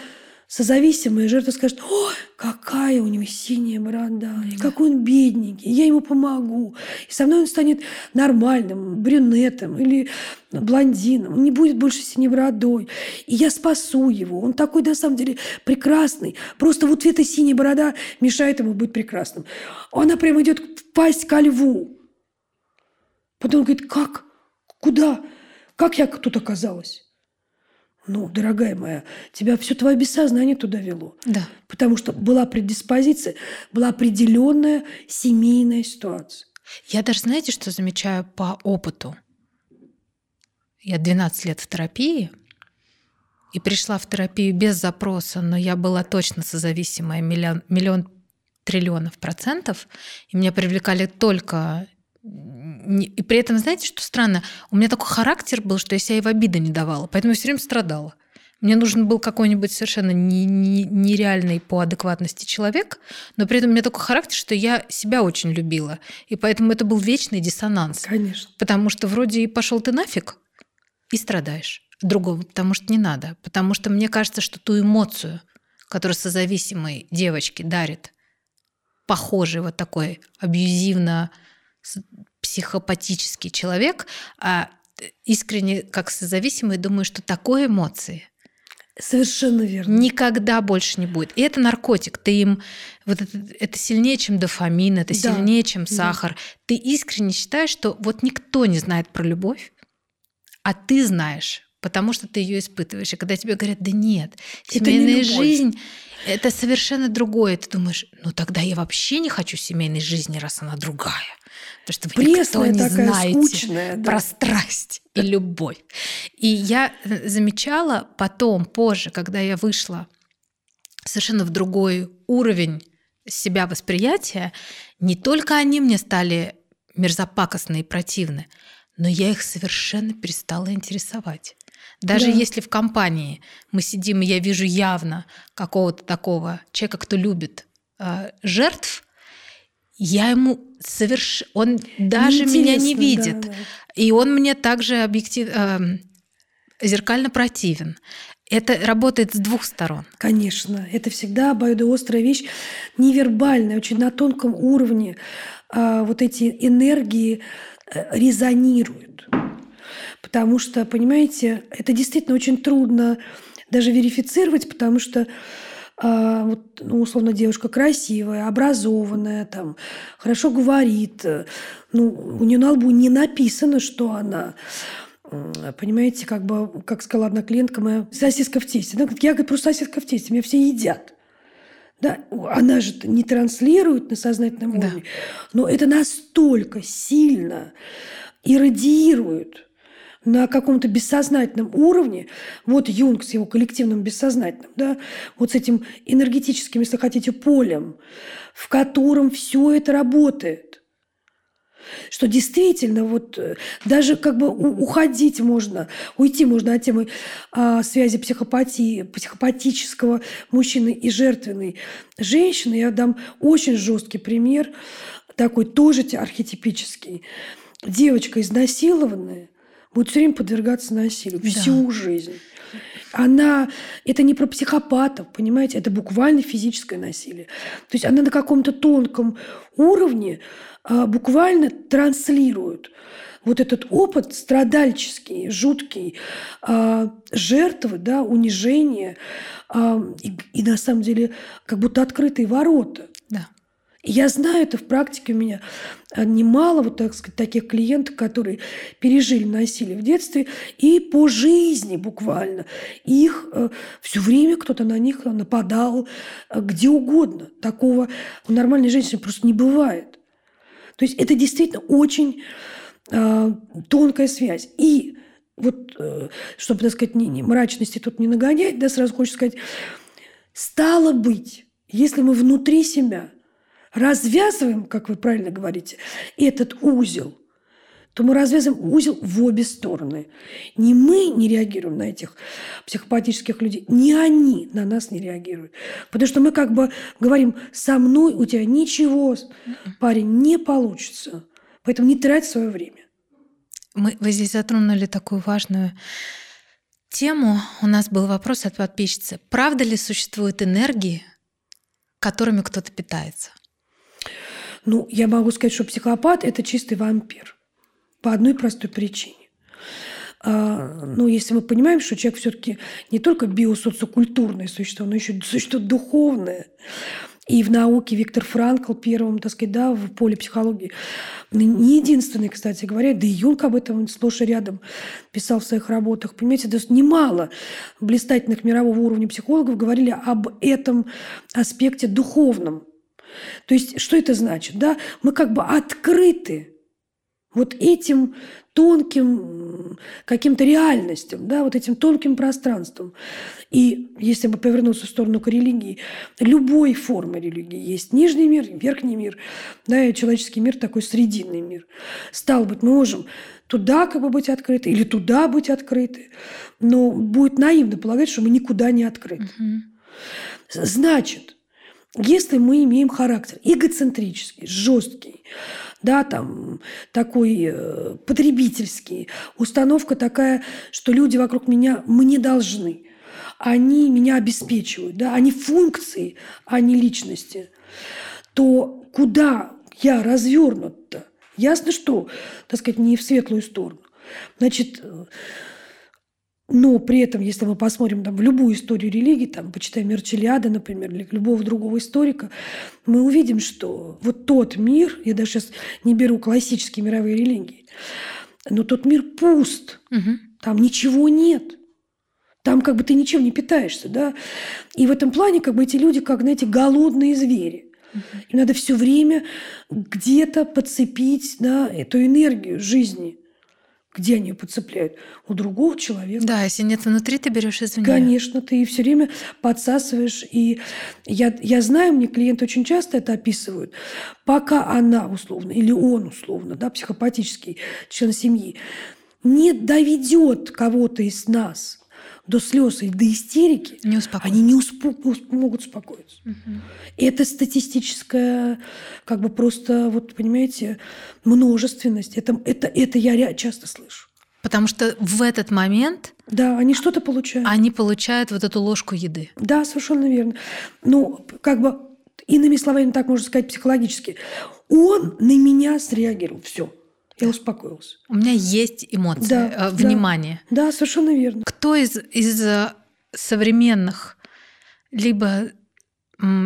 созависимая жертва скажет, о, какая у него синяя борода, и какой он бедненький, я ему помогу. И со мной он станет нормальным, брюнетом или блондином, он не будет больше синей бородой. И я спасу его. Он такой, на самом деле, прекрасный. Просто вот эта синяя борода мешает ему быть прекрасным. Она прямо идет в пасть ко льву. Потом он говорит, как? Куда? Как я тут оказалась? Ну, дорогая моя, тебя все твое бессознание туда вело. Да. Потому что была предиспозиция, была определенная семейная ситуация. Я даже, знаете, что замечаю по опыту? Я 12 лет в терапии, и пришла в терапию без запроса, но я была точно созависимая миллион, миллион триллионов процентов, и меня привлекали только и при этом, знаете, что странно? У меня такой характер был, что я себя и в обиды не давала. Поэтому я все время страдала. Мне нужен был какой-нибудь совершенно не, не, нереальный по адекватности человек, но при этом у меня такой характер, что я себя очень любила. И поэтому это был вечный диссонанс. Конечно. Потому что вроде и пошел ты нафиг, и страдаешь. Другого, потому что не надо. Потому что мне кажется, что ту эмоцию, которую созависимой девочке дарит, похожий вот такой абьюзивно психопатический человек, а искренне, как созависимый, думаю, что такой эмоции Совершенно верно. Никогда больше не будет. И это наркотик. Ты им вот это, это сильнее, чем дофамин, это да. сильнее, чем сахар. Да. Ты искренне считаешь, что вот никто не знает про любовь, а ты знаешь, потому что ты ее испытываешь. И когда тебе говорят, да нет, семейная не жизнь это совершенно другое. Ты думаешь, ну тогда я вообще не хочу семейной жизни, раз она другая. Потому что вы Пресная никто не такая, знаете скучная, да. про страсть и любовь. И я э, замечала потом, позже, когда я вышла совершенно в другой уровень себя восприятия, не только они мне стали мерзопакостны и противны, но я их совершенно перестала интересовать. Даже да. если в компании мы сидим, и я вижу явно какого-то такого человека, кто любит э, жертв, я ему соверш... Он даже меня не видит. Да, да. И он мне также объектив... э, зеркально противен. Это работает с двух сторон. Конечно. Это всегда обоюдоострая вещь, невербальная, очень на тонком уровне. Э, вот эти энергии э, резонируют. Потому что, понимаете, это действительно очень трудно даже верифицировать, потому что а, вот, ну, условно, девушка красивая, образованная, там, хорошо говорит, ну, у нее на лбу не написано, что она Понимаете, как бы, как сказала одна клиентка моя, сосиска в тесте. Она говорит, я говорит, просто сосиска в тесте, меня все едят. Да, она же не транслирует на сознательном уровне, да. но это настолько сильно иррадиирует на каком-то бессознательном уровне, вот Юнг с его коллективным бессознательным, да, вот с этим энергетическим, если хотите, полем, в котором все это работает. Что действительно, вот э, даже как бы уходить можно, уйти можно от темы а, связи психопатии, психопатического мужчины и жертвенной женщины. Я дам очень жесткий пример, такой тоже архетипический. Девочка изнасилованная, будет все время подвергаться насилию да. всю жизнь. она, это не про психопатов, понимаете, это буквально физическое насилие. То есть она на каком-то тонком уровне а, буквально транслирует вот этот опыт страдальческий, жуткий, а, жертвы, да, унижения а, и, и на самом деле как будто открытые ворота. Я знаю это в практике у меня немало вот так сказать таких клиентов, которые пережили насилие в детстве и по жизни буквально их э, все время кто-то на них нападал э, где угодно. Такого у нормальной женщины просто не бывает. То есть это действительно очень э, тонкая связь. И вот, э, чтобы, так сказать, не, не, мрачности тут не нагонять, да, сразу хочу сказать, стало быть, если мы внутри себя развязываем, как вы правильно говорите, этот узел, то мы развязываем узел в обе стороны. Не мы не реагируем на этих психопатических людей, не они на нас не реагируют. Потому что мы как бы говорим, со мной у тебя ничего, парень, не получится. Поэтому не трать свое время. Мы, вы здесь затронули такую важную тему. У нас был вопрос от подписчицы. Правда ли существуют энергии, которыми кто-то питается? Ну, я могу сказать, что психопат – это чистый вампир. По одной простой причине. А, ну, если мы понимаем, что человек все-таки не только биосоциокультурное существо, но еще существо духовное. И в науке Виктор Франкл первым, так сказать, да, в поле психологии, не единственный, кстати говоря, да и Юнг об этом сплошь и рядом писал в своих работах. Понимаете, то есть немало блистательных мирового уровня психологов говорили об этом аспекте духовном. То есть что это значит? Да? Мы как бы открыты вот этим тонким каким-то реальностям, да, вот этим тонким пространством. И если бы повернуться в сторону к религии, любой формы религии есть нижний мир, верхний мир, да, и человеческий мир такой срединный мир. Стал быть, мы можем туда как бы быть открыты или туда быть открыты, но будет наивно полагать, что мы никуда не открыты. Угу. Значит, если мы имеем характер эгоцентрический, жесткий, да, там такой э, потребительский, установка такая, что люди вокруг меня мне должны, они меня обеспечивают, да, они функции, а не личности, то куда я развернут-то? Ясно, что, так сказать, не в светлую сторону. Значит, э, но при этом, если мы посмотрим там, в любую историю религии, там, почитаем Мерчелиада, например, или любого другого историка, мы увидим, что вот тот мир, я даже сейчас не беру классические мировые религии, но тот мир пуст, угу. там ничего нет. Там как бы ты ничем не питаешься, да. И в этом плане как бы эти люди, как, знаете, голодные звери. Им надо все время где-то подцепить да, эту энергию жизни – где они ее подцепляют? У другого человека. Да, если нет внутри, ты берешь извне. Конечно, ты все время подсасываешь. И я, я знаю, мне клиенты очень часто это описывают. Пока она условно, или он условно, да, психопатический член семьи, не доведет кого-то из нас до слез и до истерики, не они не успо- могут успокоиться. Угу. Это статистическая, как бы просто, вот понимаете, множественность. Это, это, это я часто слышу. Потому что в этот момент... Да, они что-то получают. Они получают вот эту ложку еды. Да, совершенно верно. Ну, как бы, иными словами, так можно сказать психологически. Он на меня среагировал. Все. Я успокоился. У меня есть эмоции, да, э, внимание. Да, да, совершенно верно. Кто из, из э, современных либо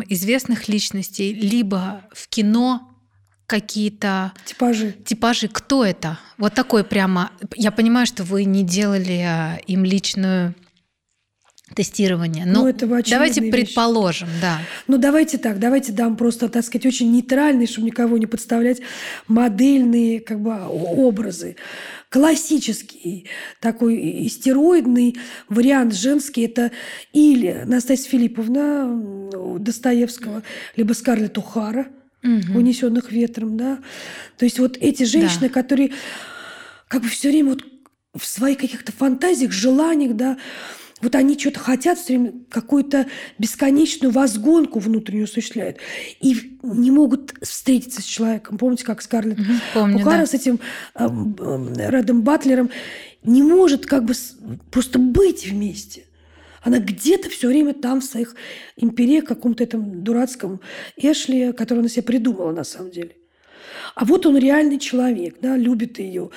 известных личностей, либо в кино какие-то типажи. Типажи. Кто это? Вот такой прямо. Я понимаю, что вы не делали э, им личную тестирования. Но ну, это давайте вещь. предположим, да. Ну, давайте так, давайте дам просто, так сказать, очень нейтральные, чтобы никого не подставлять, модельные как бы образы. Классический такой истероидный вариант женский – это или Настасья Филипповна Достоевского, либо Скарлетт Ухара, угу. унесенных ветром, да. То есть вот эти женщины, да. которые как бы все время вот в своих каких-то фантазиях, желаниях, да, вот они что-то хотят, все время какую-то бесконечную возгонку внутреннюю осуществляют. И не могут встретиться с человеком. Помните, как Скарлетт Помню, Бухара да. с этим э, э, Рэдом Батлером не может как бы просто быть вместе. Она где-то все время там, в своих империях, каком-то этом дурацком Эшли, который она себе придумала на самом деле. А вот он реальный человек, да, любит ее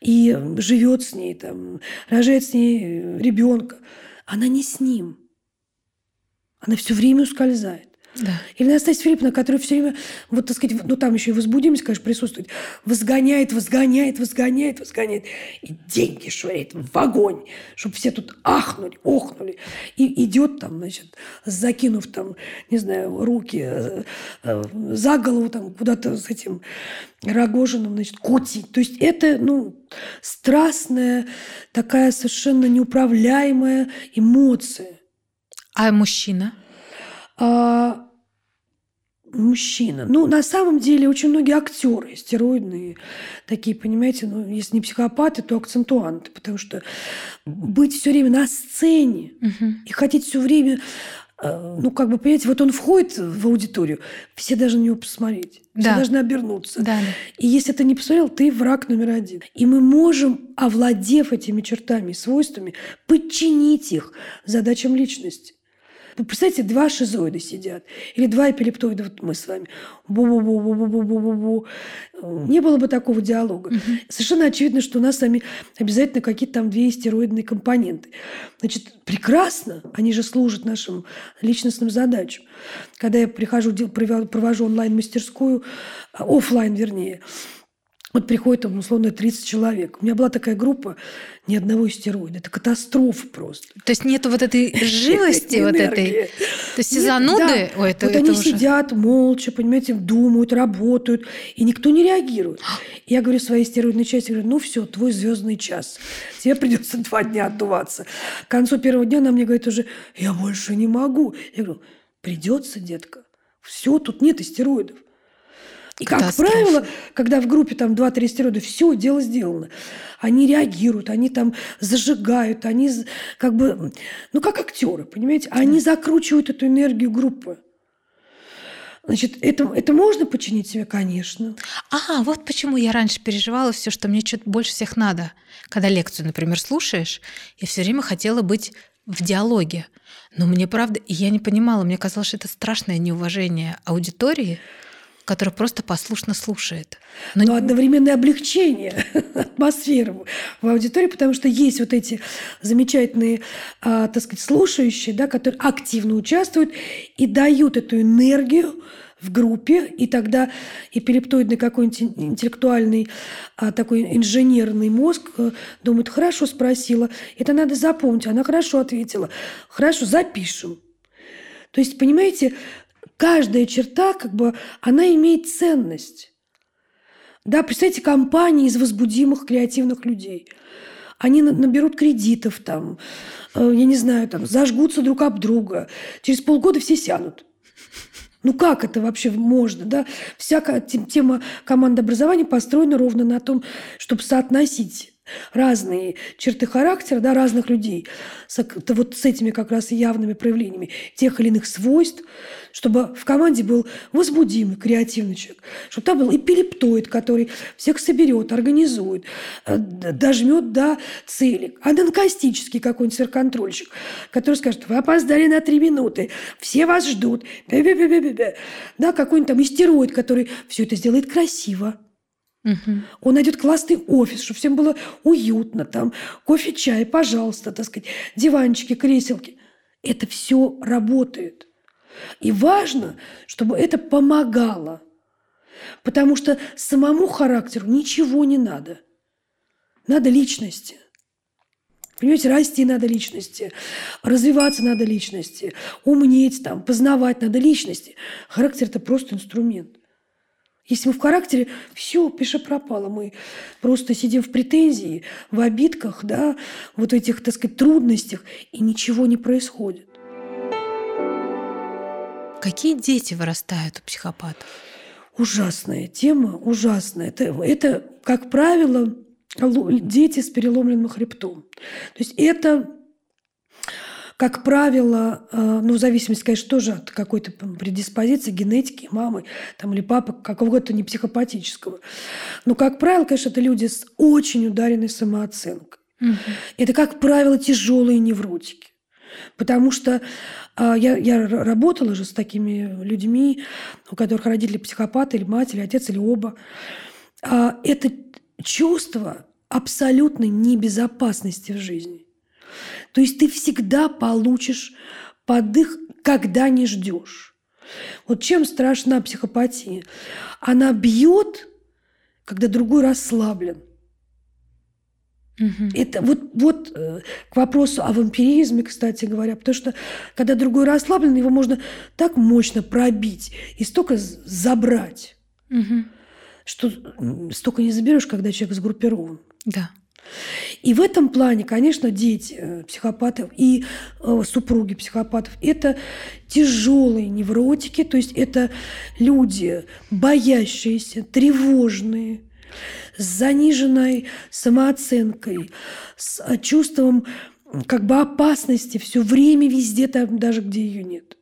и живет с ней, там, рожает с ней ребенка. Она не с ним. Она все время ускользает. Да. Или Настасья Филипповна, которая все время, вот так сказать, ну там еще и возбудимость, конечно, присутствует, возгоняет, возгоняет, возгоняет, возгоняет, и деньги швыряет в огонь, чтобы все тут ахнули, охнули. И идет там, значит, закинув там, не знаю, руки э, э, за голову там куда-то с этим Рогожиным, значит, кутить. То есть это, ну, страстная, такая совершенно неуправляемая эмоция. А мужчина? А, мужчина. Ну, на самом деле, очень многие актеры стероидные, такие, понимаете, ну, если не психопаты, то акцентуанты, потому что быть все время на сцене угу. и хотеть все время э, ну, как бы, понимаете, вот он входит в аудиторию, все должны на него посмотреть, все да. должны обернуться. Да. И если ты не посмотрел, ты враг номер один. И мы можем, овладев этими чертами и свойствами, подчинить их задачам личности. Вы представляете, два шизоида сидят. Или два эпилептоида, вот мы с вами. Бу-бу-бу-бу-бу-бу-бу-бу. Не было бы такого диалога. Угу. Совершенно очевидно, что у нас с вами обязательно какие-то там две стероидные компоненты. Значит, прекрасно, они же служат нашим личностным задачам. Когда я прихожу, провожу онлайн-мастерскую, офлайн вернее, вот приходит там, условно, 30 человек. У меня была такая группа, ни одного стероида. Это катастрофа просто. То есть нету вот этой живости вот этой? То есть зануды? Вот они сидят молча, понимаете, думают, работают, и никто не реагирует. Я говорю своей стероидной части, говорю, ну все, твой звездный час. Тебе придется два дня отдуваться. К концу первого дня она мне говорит уже, я больше не могу. Я говорю, придется, детка. Все, тут нет стероидов. И, как правило, когда в группе там 2-3 стероида, все, дело сделано. Они реагируют, они там зажигают, они как бы, ну, как актеры, понимаете? Они закручивают эту энергию группы. Значит, это, это можно починить себе, конечно. А, вот почему я раньше переживала все, что мне что-то больше всех надо. Когда лекцию, например, слушаешь, я все время хотела быть в диалоге. Но мне правда, я не понимала, мне казалось, что это страшное неуважение аудитории который просто послушно слушает. Но, Но одновременное облегчение атмосферы в аудитории, потому что есть вот эти замечательные, а, так сказать, слушающие, да, которые активно участвуют и дают эту энергию в группе, и тогда эпилептоидный какой-нибудь интеллектуальный а, такой инженерный мозг а, думает, хорошо спросила, это надо запомнить, она хорошо ответила, хорошо, запишем. То есть, понимаете, каждая черта, как бы, она имеет ценность. Да, представьте, компании из возбудимых креативных людей. Они наберут кредитов там, э, я не знаю, там, зажгутся друг об друга. Через полгода все сянут. Ну как это вообще можно? Да? Вся тема командообразования построена ровно на том, чтобы соотносить разные черты характера да, разных людей с, вот с этими как раз явными проявлениями тех или иных свойств, чтобы в команде был возбудимый, креативный человек, чтобы там был эпилептоид, который всех соберет, организует, э, дожмет до цели, ананкастический какой-нибудь сверхконтрольщик, который скажет, вы опоздали на три минуты, все вас ждут, да, какой-нибудь там истероид, который все это сделает красиво, Угу. Он найдет классный офис, чтобы всем было уютно, там кофе, чай, пожалуйста, так сказать, диванчики, креселки. Это все работает. И важно, чтобы это помогало. Потому что самому характеру ничего не надо. Надо личности. Понимаете, расти надо личности, развиваться надо личности, умнеть там, познавать надо личности. Характер – это просто инструмент. Если мы в характере, все, пиша пропало. Мы просто сидим в претензии, в обидках, да, вот этих, так сказать, трудностях, и ничего не происходит. Какие дети вырастают у психопатов? Ужасная тема, ужасная. Это, это как правило, дети с переломленным хребтом. То есть это как правило, э, ну, в зависимости, конечно, тоже от какой-то предиспозиции, генетики, мамы там, или папы, какого-то не психопатического. Но, как правило, конечно, это люди с очень ударенной самооценкой. Угу. Это, как правило, тяжелые невротики. Потому что а, я, я работала же с такими людьми, у которых родители психопаты, или мать, или отец, или оба. А, это чувство абсолютной небезопасности в жизни. То есть ты всегда получишь подых, когда не ждешь. Вот чем страшна психопатия? Она бьет, когда другой расслаблен. Угу. Это вот, вот э, к вопросу о вампиризме, кстати говоря, потому что когда другой расслаблен, его можно так мощно пробить и столько забрать, угу. что столько не заберешь, когда человек сгруппирован. Да. И в этом плане, конечно, дети э, психопатов и э, супруги психопатов – это тяжелые невротики, то есть это люди боящиеся, тревожные, с заниженной самооценкой, с э, чувством как бы опасности все время везде, там, даже где ее нет.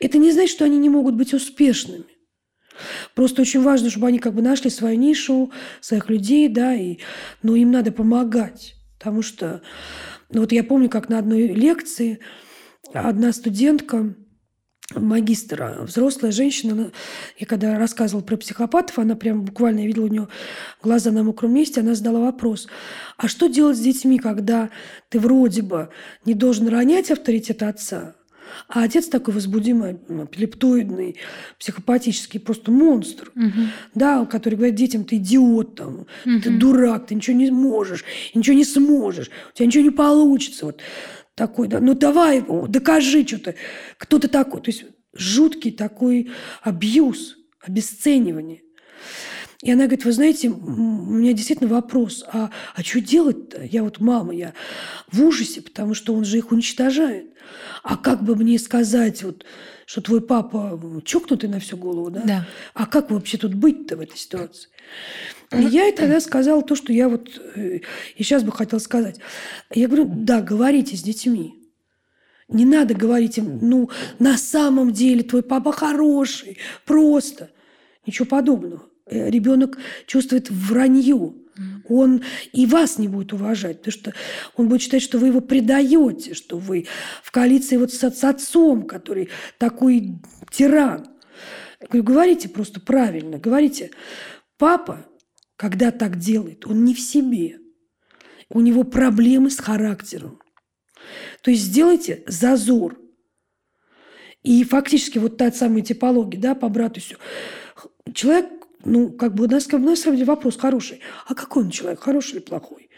Это не значит, что они не могут быть успешными. Просто очень важно, чтобы они как бы нашли свою нишу, своих людей, да, и, но им надо помогать. Потому что, ну вот я помню, как на одной лекции одна студентка, магистра, взрослая женщина, я когда рассказывала про психопатов, она прям буквально, я видела у нее глаза на мокром месте, она задала вопрос, а что делать с детьми, когда ты вроде бы не должен ронять авторитет отца, а отец такой возбудимый, эпилептоидный, психопатический, просто монстр, угу. да, который говорит детям, ты идиот, там, угу. ты дурак, ты ничего не можешь, ничего не сможешь, у тебя ничего не получится. Вот такой, да, ну давай, докажи что-то, кто ты такой. То есть жуткий такой абьюз, обесценивание. И она говорит, вы знаете, у меня действительно вопрос, а, а что делать-то? Я вот мама, я в ужасе, потому что он же их уничтожает. А как бы мне сказать, вот, что твой папа чокнутый на всю голову, да? Да. А как вообще тут быть-то в этой ситуации? И я и тогда сказала то, что я вот э, и сейчас бы хотела сказать. Я говорю, да, говорите с детьми. Не надо говорить им, ну, на самом деле твой папа хороший, просто. Ничего подобного. Э, ребенок чувствует вранье. Он и вас не будет уважать, потому что он будет считать, что вы его предаете, что вы в коалиции вот с, с отцом, который такой тиран. Я говорю, говорите просто правильно, говорите, папа, когда так делает, он не в себе, у него проблемы с характером. То есть сделайте зазор. И фактически вот та самая типология, да, по брату все. Человек ну, как бы у нас, у нас самом деле вопрос хороший. А какой он человек, хороший или плохой?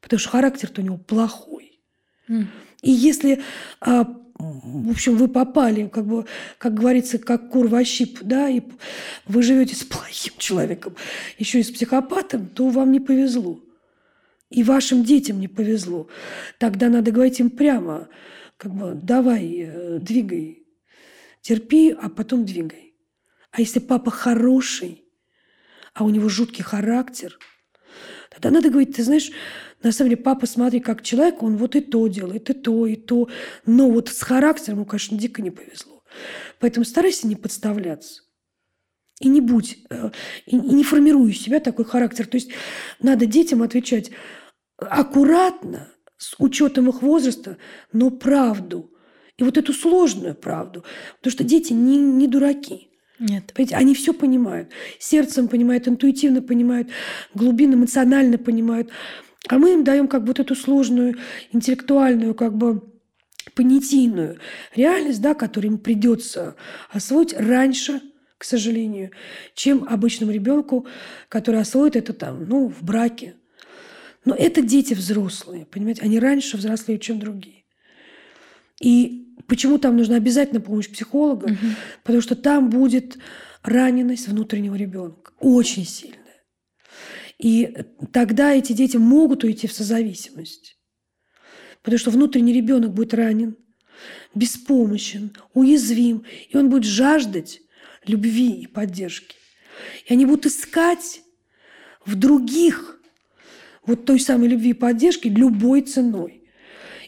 Потому что характер-то у него плохой. Mm. И если, а, в общем, вы попали, как бы, как говорится, как кур во щип, да, и вы живете с плохим человеком, еще и с психопатом, то вам не повезло. И вашим детям не повезло. Тогда надо говорить им прямо, как бы, давай, э, двигай, терпи, а потом двигай. А если папа хороший, а у него жуткий характер, тогда надо говорить, ты знаешь, на самом деле, папа, смотри, как человек, он вот и то делает, и то, и то. Но вот с характером ему, конечно, дико не повезло. Поэтому старайся не подставляться. И не будь, э, и не формируй себя такой характер. То есть надо детям отвечать аккуратно, с учетом их возраста, но правду. И вот эту сложную правду. Потому что дети не, не дураки. Нет. Понимаете, они все понимают. Сердцем понимают, интуитивно понимают, глубинно, эмоционально понимают. А мы им даем как бы вот эту сложную, интеллектуальную, как бы понятийную реальность, да, которую им придется освоить раньше, к сожалению, чем обычному ребенку, который освоит это там, ну, в браке. Но это дети взрослые, понимаете, они раньше взрослеют, чем другие. И Почему там нужна обязательно помощь психолога? Угу. Потому что там будет раненость внутреннего ребенка. Очень сильная. И тогда эти дети могут уйти в созависимость. Потому что внутренний ребенок будет ранен, беспомощен, уязвим, и он будет жаждать любви и поддержки. И они будут искать в других вот той самой любви и поддержки любой ценой.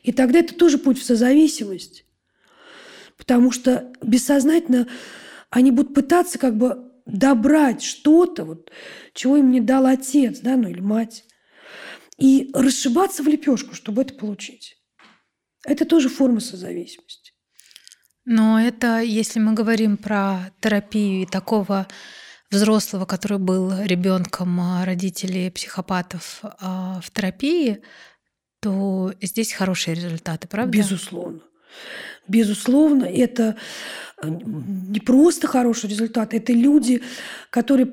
И тогда это тоже путь в созависимость. Потому что бессознательно они будут пытаться как бы добрать что-то, вот, чего им не дал отец, да, ну или мать, и расшибаться в лепешку, чтобы это получить. Это тоже форма созависимости. Но это, если мы говорим про терапию и такого взрослого, который был ребенком а, родителей психопатов а, в терапии, то здесь хорошие результаты, правда? Безусловно. Безусловно, это э, не просто хороший результат, это люди, которые,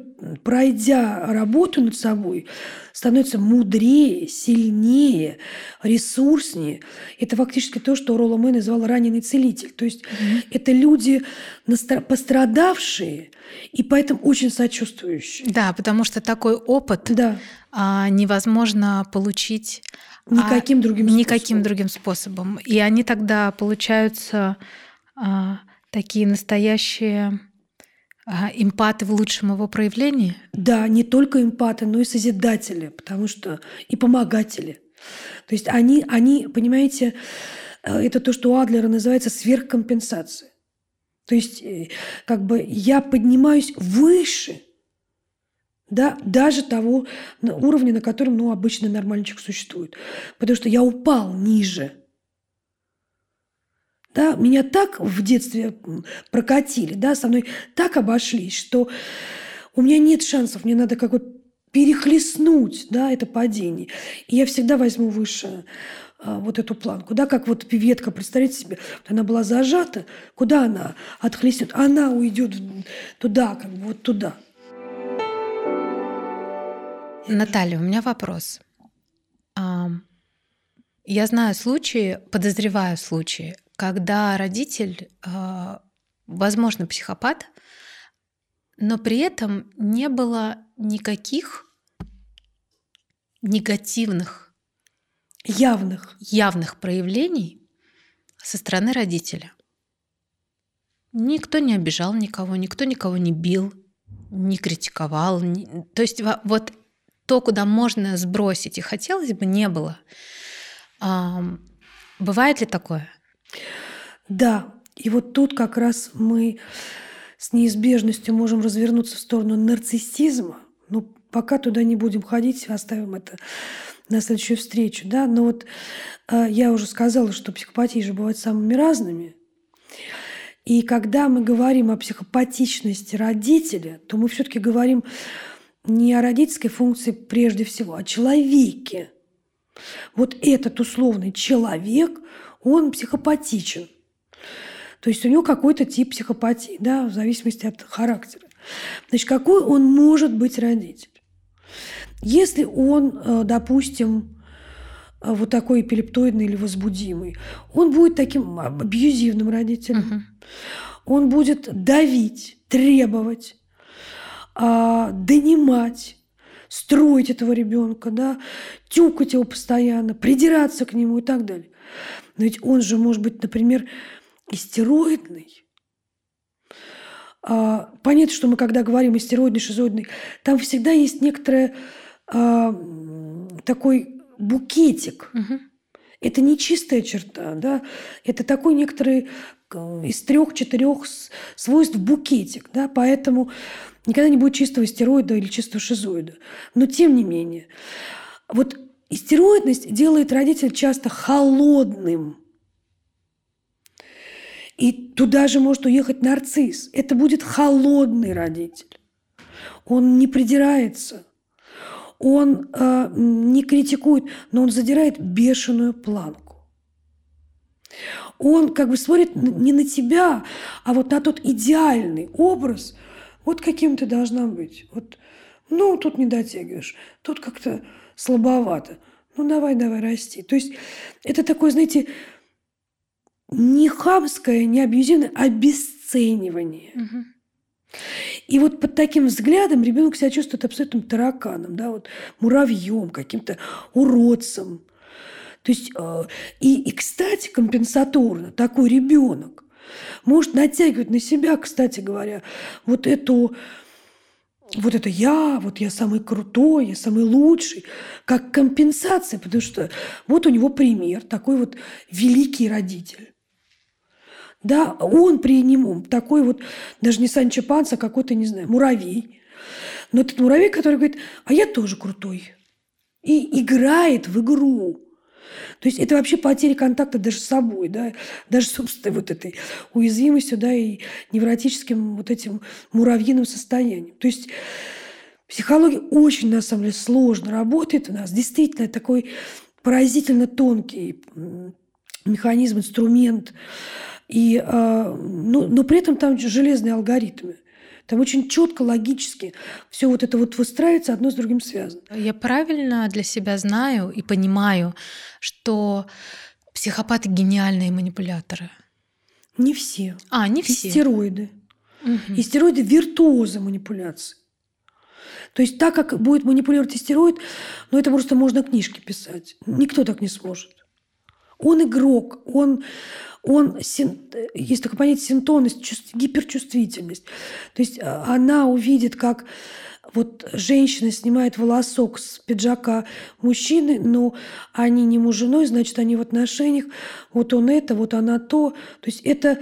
пройдя работу над собой, становятся мудрее, сильнее, ресурснее. Это фактически то, что Ролла Мэй называл раненый целитель. То есть mm-hmm. это люди пострадавшие и поэтому очень сочувствующие. Да, потому что такой опыт да. невозможно получить Никаким а другим способом. Никаким другим способом. И они тогда получаются а, такие настоящие а, эмпаты в лучшем его проявлении? Да, не только эмпаты, но и созидатели, потому что и помогатели. То есть они, они понимаете, э, это то, что у Адлера называется сверхкомпенсация. То есть э, как бы я поднимаюсь выше – да, даже того уровня, на котором ну, обычный нормальный существует. Потому что я упал ниже. Да, меня так в детстве прокатили, да, со мной так обошлись, что у меня нет шансов, мне надо как бы перехлестнуть да, это падение. И я всегда возьму выше а, вот эту планку. Да, как вот ветка, представьте себе, она была зажата, куда она отхлестнет? Она уйдет туда, как бы вот туда. Наталья, у меня вопрос. Я знаю случаи, подозреваю случаи, когда родитель, а, возможно, психопат, но при этом не было никаких негативных, явных, явных проявлений со стороны родителя. Никто не обижал никого, никто никого не бил, не критиковал. То есть вот то, куда можно сбросить, и хотелось бы, не было. А, бывает ли такое? Да. И вот тут как раз мы с неизбежностью можем развернуться в сторону нарциссизма. Ну, пока туда не будем ходить, оставим это на следующую встречу. Да? Но вот э, я уже сказала, что психопатии же бывают самыми разными. И когда мы говорим о психопатичности родителя, то мы все-таки говорим не о родительской функции прежде всего, а о человеке. Вот этот условный человек, он психопатичен. То есть у него какой-то тип психопатии, да, в зависимости от характера. Значит, какой он может быть родитель? Если он, э, допустим, э, вот такой эпилептоидный или возбудимый, он будет таким абьюзивным родителем. Угу. Он будет давить, требовать, а, донимать, строить этого ребенка, да, тюкать его постоянно, придираться к нему и так далее. Но ведь он же может быть, например, истероидный. А, понятно, что мы когда говорим истероидный, шизоидный, там всегда есть некоторый а, такой букетик. Угу. Это не чистая черта, да, это такой некоторый из трех-четырех свойств букетик, да, поэтому Никогда не будет чистого стероида или чистого шизоида. Но тем не менее, вот истероидность делает родителя часто холодным. И туда же может уехать нарцисс. Это будет холодный родитель. Он не придирается. Он э, не критикует, но он задирает бешеную планку. Он как бы смотрит не на тебя, а вот на тот идеальный образ – вот каким ты должна быть. Вот, ну, тут не дотягиваешь, тут как-то слабовато. Ну, давай, давай, расти. То есть это такое, знаете, не хамское, не абьюзивное, а обесценивание. Угу. И вот под таким взглядом ребенок себя чувствует абсолютным тараканом, да, вот муравьем, каким-то уродцем. То есть, э, и, и, кстати, компенсаторно такой ребенок может натягивать на себя, кстати говоря, вот эту вот это я, вот я самый крутой, я самый лучший, как компенсация, потому что вот у него пример, такой вот великий родитель. Да, он при нем такой вот, даже не Санчо Панса, а какой-то, не знаю, муравей. Но этот муравей, который говорит, а я тоже крутой. И играет в игру. То есть это вообще потеря контакта даже с собой, да, даже собственной вот этой уязвимостью, да, и невротическим вот этим муравьиным состоянием. То есть психология очень, на самом деле, сложно работает у нас. Действительно, такой поразительно тонкий механизм, инструмент. И, а, ну, но при этом там железные алгоритмы. Там очень четко, логически все вот это вот выстраивается, одно с другим связано. Я правильно для себя знаю и понимаю, что психопаты гениальные манипуляторы. Не все. А, не все. Истероиды. Угу. Истероиды виртуозы манипуляции. То есть так, как будет манипулировать истероид, ну это просто можно книжки писать. Никто так не сможет. Он игрок, он он, есть такое понятие синтонность, гиперчувствительность. То есть а, она увидит, как вот женщина снимает волосок с пиджака мужчины, но они не муж женой, значит, они в отношениях. Вот он это, вот она то. То есть это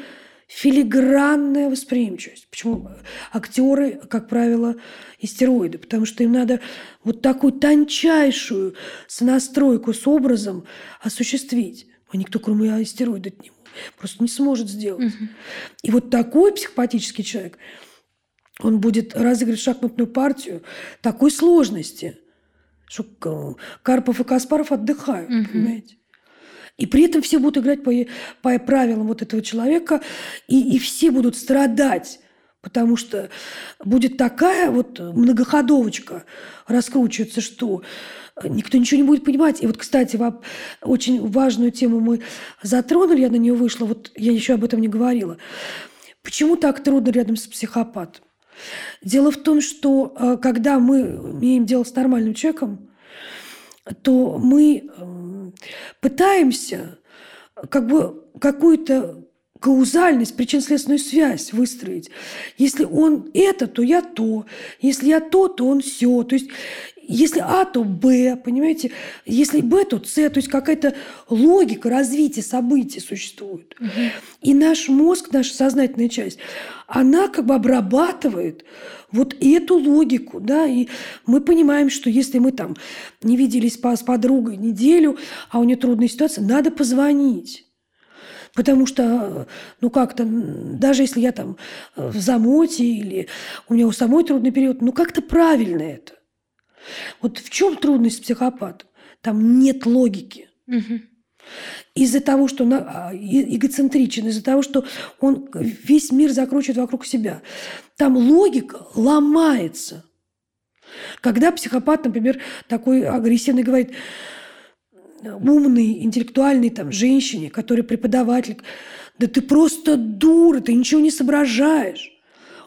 филигранная восприимчивость. Почему актеры, как правило, истероиды? Потому что им надо вот такую тончайшую сонастройку с образом осуществить. А никто, кроме астероида, не просто не сможет сделать. Угу. И вот такой психопатический человек, он будет разыгрывать шахматную партию такой сложности, что Карпов и Каспаров отдыхают, угу. понимаете? И при этом все будут играть по, по правилам вот этого человека, и, и все будут страдать Потому что будет такая вот многоходовочка раскручиваться, что никто ничего не будет понимать. И вот, кстати, очень важную тему мы затронули, я на нее вышла, вот я еще об этом не говорила. Почему так трудно рядом с психопатом? Дело в том, что э, когда мы имеем дело с нормальным человеком, то мы э, пытаемся как бы какую-то каузальность, причинно-следственную связь выстроить. Если он это, то я то. Если я то, то он все. То есть если А, то Б, понимаете? Если Б, то С. То есть какая-то логика развития событий существует. Угу. И наш мозг, наша сознательная часть, она как бы обрабатывает вот эту логику, да, и мы понимаем, что если мы там не виделись с подругой неделю, а у нее трудная ситуация, надо позвонить. Потому что, ну как-то, даже если я там в замоте или у меня у самой трудный период, ну как-то правильно это. Вот в чем трудность психопата? Там нет логики. Угу. Из-за того, что он а, эгоцентричен, из-за того, что он весь мир закручивает вокруг себя. Там логика ломается. Когда психопат, например, такой агрессивный говорит, умной, интеллектуальной там, женщине, которая преподаватель, да ты просто дура, ты ничего не соображаешь.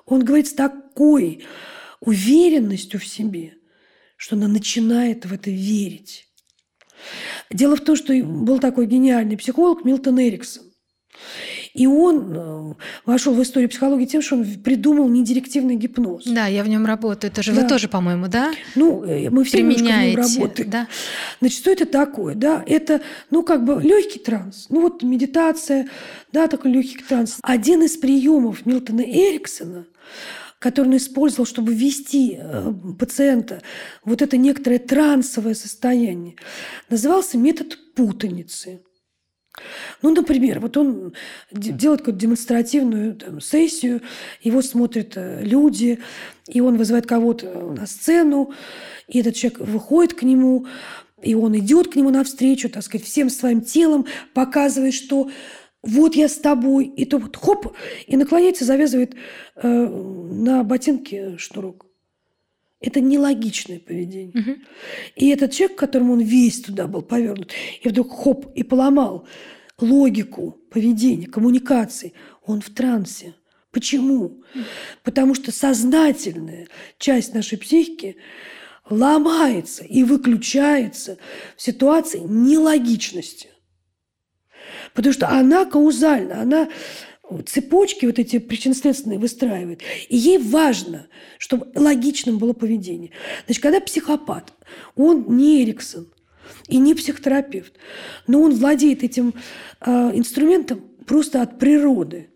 Он говорит с такой уверенностью в себе, что она начинает в это верить. Дело в том, что был такой гениальный психолог Милтон Эриксон. И он э, вошел в историю психологии тем, что он придумал недирективный гипноз. Да, я в нем работаю. Это же да. вы тоже, по-моему, да? Ну, э, мы все Применяете, в нем работаем. Да? Значит, что это такое? Да, это, ну, как бы легкий транс. Ну, вот медитация, да, такой легкий транс. Один из приемов Милтона Эриксона который он использовал, чтобы ввести э, пациента вот это некоторое трансовое состояние, назывался метод путаницы. Ну, например, вот он делает какую-то демонстративную там, сессию, его смотрят э, люди, и он вызывает кого-то на сцену, и этот человек выходит к нему, и он идет к нему навстречу, так сказать, всем своим телом, показывает, что вот я с тобой, и то вот хоп, и наклоняется, завязывает э, на ботинке шнурок. Это нелогичное поведение. Угу. И этот человек, которому он весь туда был повернут, и вдруг хоп, и поломал логику поведения, коммуникации, он в трансе. Почему? Угу. Потому что сознательная часть нашей психики ломается и выключается в ситуации нелогичности. Потому что она каузальна, она цепочки вот эти причинно-следственные выстраивает. И ей важно, чтобы логичным было поведение. Значит, когда психопат, он не Эриксон и не психотерапевт, но он владеет этим э, инструментом просто от природы.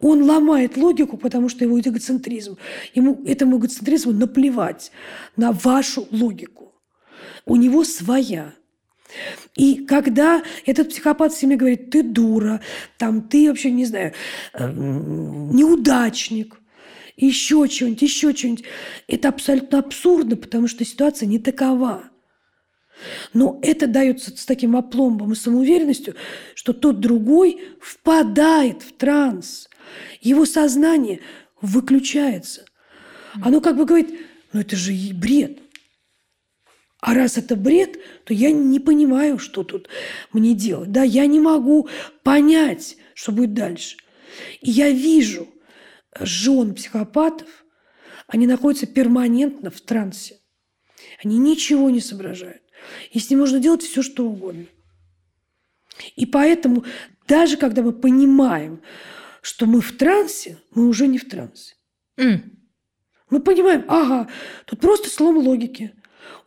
Он ломает логику, потому что его эгоцентризм. Ему, этому эгоцентризму наплевать на вашу логику. У него своя. И когда этот психопат всеми говорит, ты дура, там, ты вообще, не знаю, э, неудачник, еще что-нибудь, еще что-нибудь, это абсолютно абсурдно, потому что ситуация не такова. Но это дается с таким опломбом и самоуверенностью, что тот другой впадает в транс. Его сознание выключается. Оно как бы говорит, ну это же бред. А раз это бред, то я не понимаю, что тут мне делать. Да, я не могу понять, что будет дальше. И я вижу жен психопатов, они находятся перманентно в трансе. Они ничего не соображают. И с ним можно делать все, что угодно. И поэтому даже когда мы понимаем, что мы в трансе, мы уже не в трансе. Mm. Мы понимаем, ага, тут просто слом логики.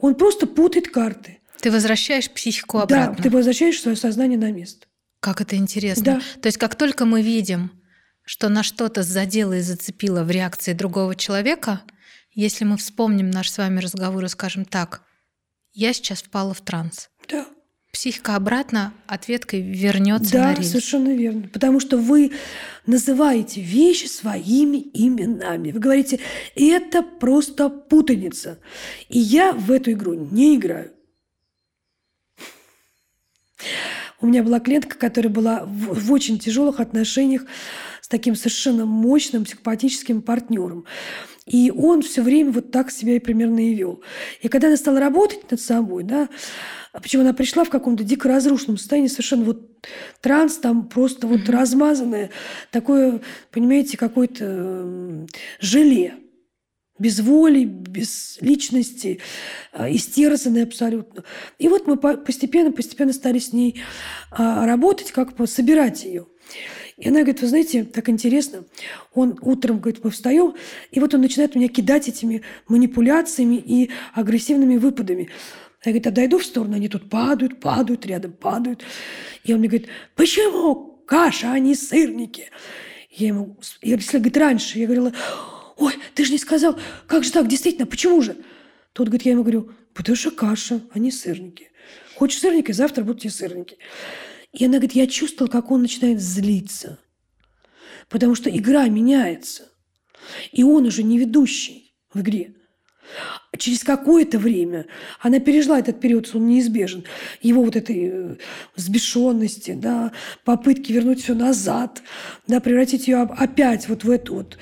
Он просто путает карты. Ты возвращаешь психику обратно. Да, ты возвращаешь свое сознание на место. Как это интересно. Да. То есть как только мы видим, что на что-то задело и зацепило в реакции другого человека, если мы вспомним наш с вами разговор и скажем так, я сейчас впала в транс. Да. Психика обратно ответкой вернется да, на рельс. Совершенно верно. Потому что вы называете вещи своими именами. Вы говорите, это просто путаница. И я в эту игру не играю. У меня была клиентка, которая была в, в очень тяжелых отношениях с таким совершенно мощным психопатическим партнером. И он все время вот так себя и примерно и вел. И когда она стала работать над собой, да, почему она пришла в каком-то дико разрушенном состоянии, совершенно вот транс там просто вот mm-hmm. размазанное, такое, понимаете, какое-то желе без воли, без личности, а, истерзанный абсолютно. И вот мы постепенно, постепенно стали с ней а, работать, как бы собирать ее. И она говорит, вы знаете, так интересно, он утром, говорит, мы встаем, и вот он начинает меня кидать этими манипуляциями и агрессивными выпадами. Я говорит, отойду в сторону, они тут падают, падают, рядом падают. И он мне говорит, почему каша, а не сырники? Я ему, если, говорит, раньше, я говорила, ой, ты же не сказал, как же так, действительно, почему же? Тут, говорит, я ему говорю, потому что каша, а не сырники. Хочешь сырники, завтра будут тебе сырники. И она говорит, я чувствовала, как он начинает злиться. Потому что игра меняется. И он уже не ведущий в игре. Через какое-то время она пережила этот период, он неизбежен. Его вот этой э, взбешенности, да, попытки вернуть все назад, да, превратить ее опять вот в эту вот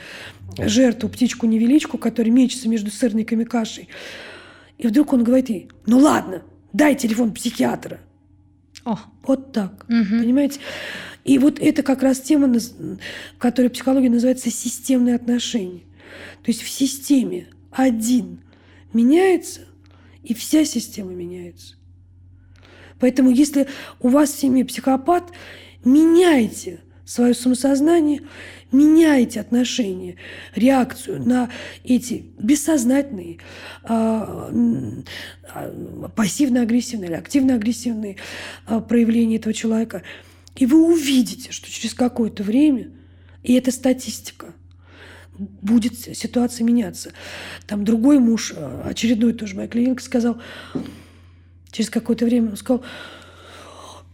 жертву, птичку-невеличку, которая мечется между сырниками кашей. И вдруг он говорит ей, ну ладно, дай телефон психиатра. О. Вот так, угу. понимаете? И вот это как раз тема, которая в психологии называется системные отношения. То есть в системе один меняется, и вся система меняется. Поэтому если у вас в семье психопат, меняйте свое самосознание, меняйте отношение, реакцию на эти бессознательные, а, а, пассивно-агрессивные или активно-агрессивные а, проявления этого человека. И вы увидите, что через какое-то время, и это статистика, будет ситуация меняться. Там другой муж, очередной тоже моя клиентка, сказал, через какое-то время, он сказал,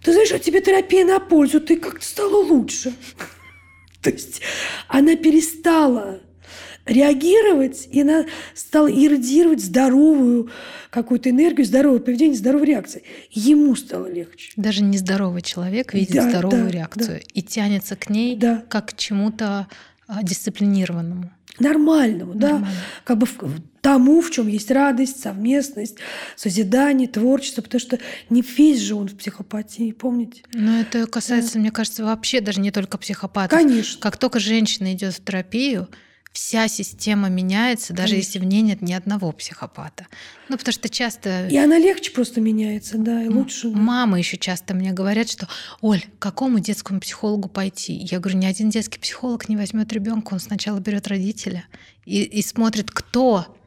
ты знаешь, а тебе терапия на пользу, ты как-то стала лучше. То есть она перестала реагировать, и она стала иррадировать здоровую какую-то энергию, здоровое поведение, здоровую реакцию. Ему стало легче. Даже нездоровый человек видит да, здоровую да, реакцию да. и тянется к ней да. как к чему-то дисциплинированному. Нормальному, Нормально. да. Как бы в, тому, в чем есть радость, совместность, созидание, творчество, потому что не весь же он в психопатии, помните? Но это касается, да. мне кажется, вообще даже не только психопатов. Конечно. Как только женщина идет в терапию, вся система меняется, даже Конечно. если в ней нет ни одного психопата. Ну, потому что часто... И она легче просто меняется, да, и лучше. Да. Мамы еще часто мне говорят, что, Оль, к какому детскому психологу пойти? Я говорю, ни один детский психолог не возьмет ребенка, он сначала берет родителя и, и смотрит, кто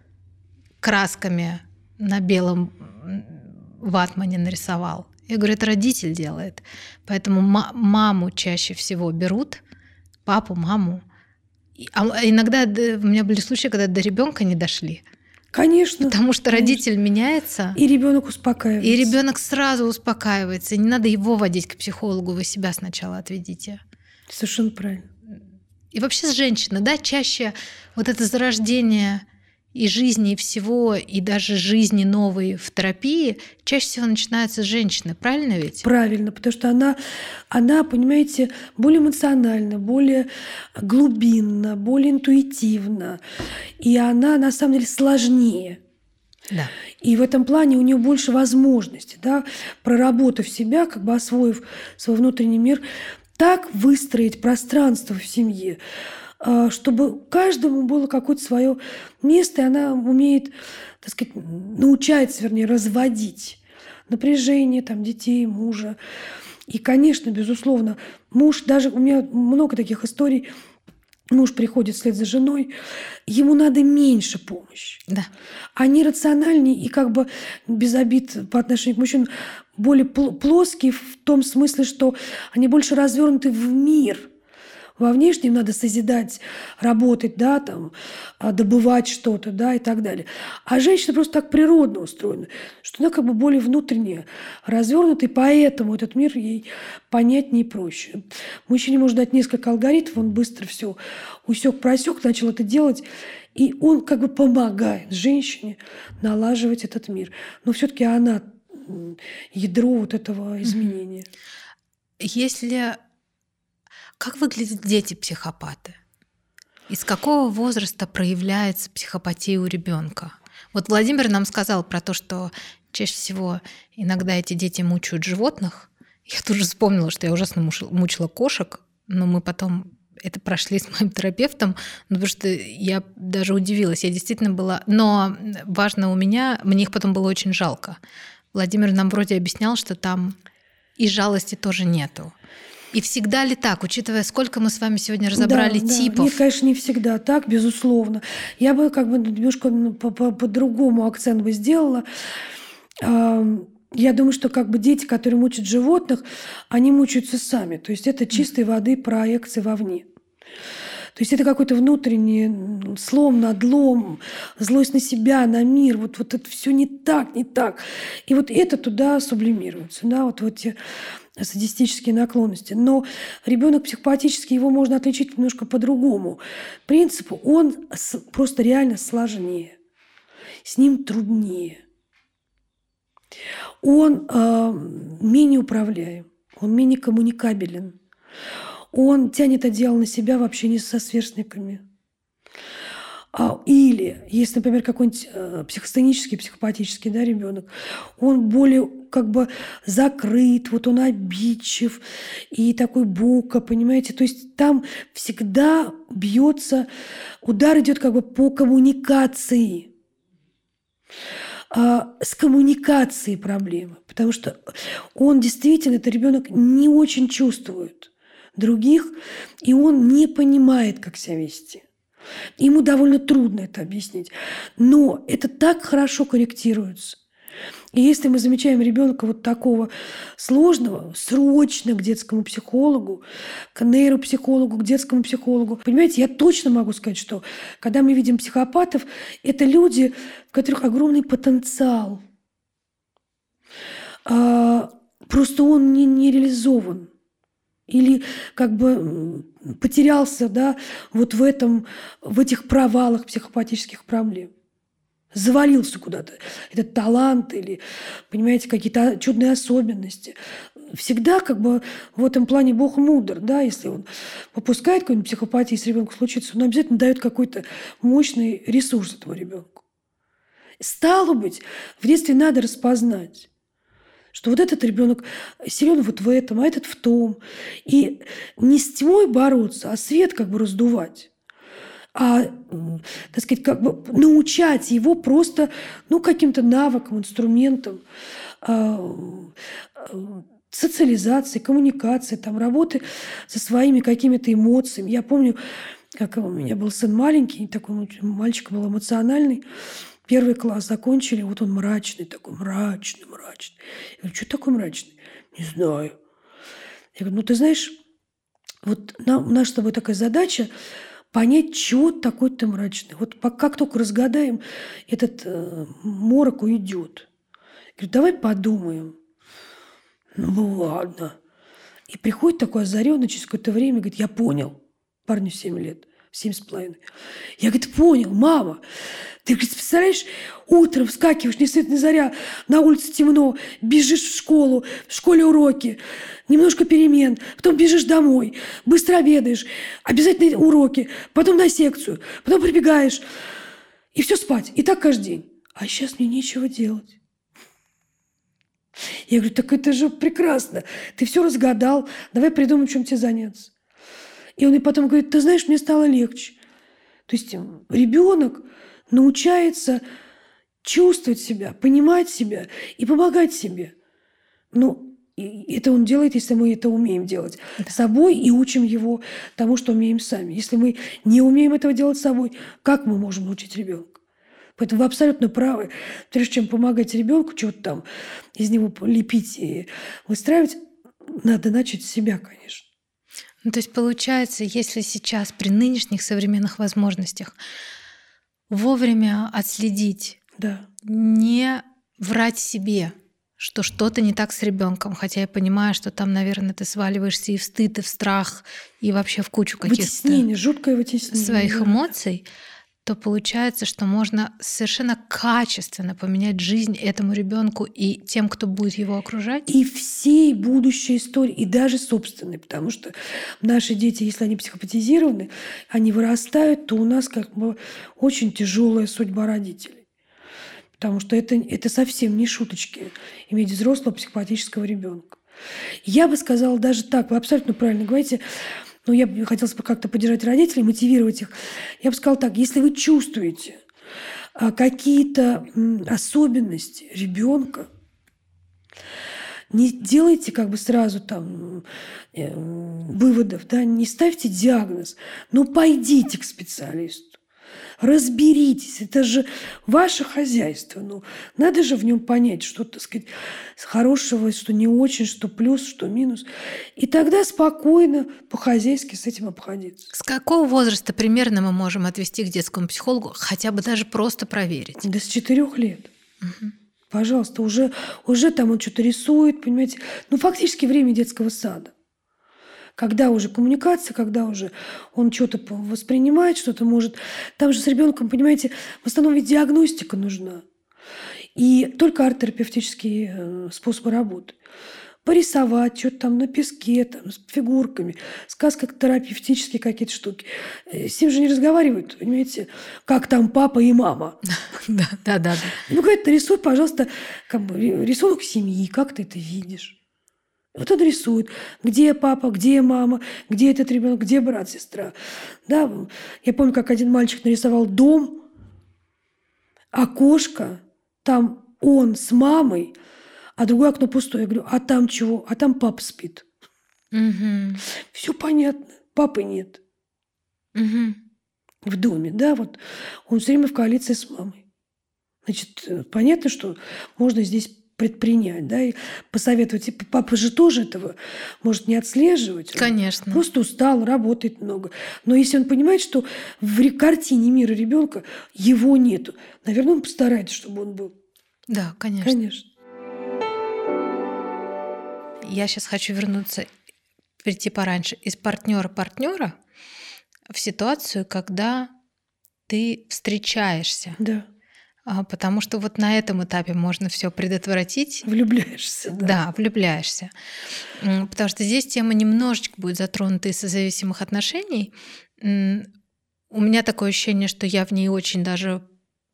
красками на белом ватмане нарисовал. Я говорю, это родитель делает. Поэтому маму чаще всего берут, папу, маму, а иногда у меня были случаи, когда до ребенка не дошли. Конечно. Потому что конечно. родитель меняется. И ребенок успокаивается. И ребенок сразу успокаивается. Не надо его водить к психологу, вы себя сначала отведите. Совершенно правильно. И вообще с женщиной, да, чаще вот это зарождение и жизни, и всего, и даже жизни новой в терапии чаще всего начинается с женщины, правильно ведь? Правильно, потому что она, она, понимаете, более эмоциональна, более глубинна, более интуитивна. И она, на самом деле, сложнее. Да. И в этом плане у нее больше возможностей, да, проработав себя, как бы освоив свой внутренний мир, так выстроить пространство в семье, чтобы каждому было какое-то свое место, и она умеет, так сказать, научается, вернее, разводить напряжение там, детей, мужа. И, конечно, безусловно, муж, даже у меня много таких историй, муж приходит вслед за женой, ему надо меньше помощи. Да. Они рациональнее и как бы без обид по отношению к мужчинам более плоские в том смысле, что они больше развернуты в мир – во внешнем надо созидать, работать, да, там, а, добывать что-то, да, и так далее. А женщина просто так природно устроена, что она как бы более внутренняя, развернута, и поэтому этот мир ей понятнее и проще. Мужчине может дать несколько алгоритмов, он быстро все усек, просек, начал это делать, и он как бы помогает женщине налаживать этот мир. Но все-таки она ядро вот этого изменения. Если как выглядят дети-психопаты? Из какого возраста проявляется психопатия у ребенка? Вот Владимир нам сказал про то, что чаще всего иногда эти дети мучают животных. Я тут же вспомнила, что я ужасно мучила кошек, но мы потом это прошли с моим терапевтом, ну, потому что я даже удивилась. Я действительно была... Но важно у меня, мне их потом было очень жалко. Владимир нам вроде объяснял, что там и жалости тоже нету. И всегда ли так, учитывая, сколько мы с вами сегодня разобрали да, типов? Да. Нет, конечно, не всегда так, безусловно. Я бы как бы немножко по-другому акцент бы сделала. Я думаю, что как бы дети, которые мучат животных, они мучаются сами. То есть это чистой воды проекции вовне. То есть это какой-то внутренний слом, надлом, злость на себя, на мир. Вот, вот это все не так, не так. И вот это туда сублимируется. Да, вот, вот эти садистические наклонности. Но ребенок психопатический, его можно отличить немножко по-другому. Принципу он просто реально сложнее. С ним труднее. Он э, менее управляем, он менее коммуникабелен. Он тянет одеяло на себя в общении со сверстниками. А, или, если, например, какой-нибудь э, психостенический, психопатический да, ребенок, он более как бы закрыт, вот он обидчив и такой бука, понимаете? То есть там всегда бьется, удар идет как бы по коммуникации. А, с коммуникацией проблемы, потому что он действительно, это ребенок не очень чувствует других, и он не понимает, как себя вести. Ему довольно трудно это объяснить. Но это так хорошо корректируется. И если мы замечаем ребенка вот такого сложного, срочно к детскому психологу, к нейропсихологу, к детскому психологу, понимаете, я точно могу сказать, что когда мы видим психопатов, это люди, в которых огромный потенциал. А, просто он не, не реализован или как бы потерялся да, вот в, этом, в этих провалах психопатических проблем. Завалился куда-то. Этот талант или, понимаете, какие-то чудные особенности. Всегда как бы в этом плане Бог мудр, да, если он попускает какую-нибудь психопатию с ребенком случится, он обязательно дает какой-то мощный ресурс этому ребенку. Стало быть, в детстве надо распознать, что вот этот ребенок силен вот в этом, а этот в том. И не с тьмой бороться, а свет как бы раздувать. А, так сказать, как бы научать его просто ну, каким-то навыкам, инструментам, а, социализации, коммуникации, там, работы со своими какими-то эмоциями. Я помню, как у меня был сын маленький, такой мальчик был эмоциональный, Первый класс закончили, вот он мрачный такой, мрачный, мрачный. Я говорю, что такой мрачный? Не знаю. Я говорю, ну ты знаешь, вот нам, наша с тобой такая задача понять, чего такой ты мрачный. Вот как только разгадаем, этот э, морок уйдет. Говорю, давай подумаем. Ну ладно. И приходит такой озаренный через какое-то время, говорит, я понял. Парню 7 лет, семь с половиной. Я, говорит, понял, мама. Ты, представляешь, утром вскакиваешь, ни свет ни заря, на улице темно, бежишь в школу, в школе уроки, немножко перемен, потом бежишь домой, быстро обедаешь, обязательно уроки, потом на секцию, потом прибегаешь, и все спать. И так каждый день. А сейчас мне нечего делать. Я говорю, так это же прекрасно. Ты все разгадал, давай придумаем, чем тебе заняться. И он и потом говорит, ты знаешь, мне стало легче. То есть ребенок научается чувствовать себя, понимать себя и помогать себе. Ну, это он делает, если мы это умеем делать да. собой и учим его тому, что умеем сами. Если мы не умеем этого делать собой, как мы можем научить ребенка? Поэтому вы абсолютно правы. Прежде чем помогать ребенку, что-то там из него лепить и выстраивать, надо начать с себя, конечно. Ну, то есть получается, если сейчас при нынешних современных возможностях вовремя отследить, да. не врать себе, что что-то не так с ребенком, хотя я понимаю, что там, наверное, ты сваливаешься и в стыд, и в страх, и вообще в кучу каких-то жуткое вытеснение своих эмоций, то получается, что можно совершенно качественно поменять жизнь этому ребенку и тем, кто будет его окружать. И всей будущей истории, и даже собственной, потому что наши дети, если они психопатизированы, они вырастают, то у нас как бы очень тяжелая судьба родителей. Потому что это, это совсем не шуточки иметь взрослого психопатического ребенка. Я бы сказала даже так, вы абсолютно правильно говорите, но я бы хотелось бы как-то поддержать родителей, мотивировать их. Я бы сказала так, если вы чувствуете а, какие-то особенности ребенка, не делайте как бы сразу там э, выводов, да, не ставьте диагноз, но пойдите к специалисту. Разберитесь, это же ваше хозяйство. Ну, надо же в нем понять, что, так сказать, хорошего, что не очень, что плюс, что минус. И тогда спокойно, по-хозяйски с этим обходиться. С какого возраста примерно мы можем отвести к детскому психологу, хотя бы даже просто проверить? Да с четырех лет. Угу. Пожалуйста, уже, уже там он что-то рисует, понимаете. Ну, фактически время детского сада когда уже коммуникация, когда уже он что-то воспринимает, что-то может. Там же с ребенком, понимаете, в основном ведь диагностика нужна. И только арт-терапевтические э, способы работы. Порисовать что-то там на песке, там, с фигурками, сказка терапевтические какие-то штуки. Э, с ним же не разговаривают, понимаете, как там папа и мама. Да, да, да. Ну, говорит, нарисуй, пожалуйста, как бы рисунок семьи, как ты это видишь. Вот он рисует, где папа, где мама, где этот ребенок, где брат, сестра. Да, я помню, как один мальчик нарисовал дом, окошко, там он с мамой, а другое окно пустое. Я говорю, а там чего? А там папа спит. Угу. Все понятно, папы нет. Угу. В доме, да, вот он все время в коалиции с мамой. Значит, понятно, что можно здесь предпринять, да, и посоветовать. И папа же тоже этого может не отслеживать. Конечно. просто устал, работает много. Но если он понимает, что в картине мира ребенка его нету, наверное, он постарается, чтобы он был. Да, конечно. Конечно. Я сейчас хочу вернуться, прийти пораньше, из партнера партнера в ситуацию, когда ты встречаешься. Да потому что вот на этом этапе можно все предотвратить. Влюбляешься, да. Да, влюбляешься. Потому что здесь тема немножечко будет затронута из созависимых отношений. У меня такое ощущение, что я в ней очень даже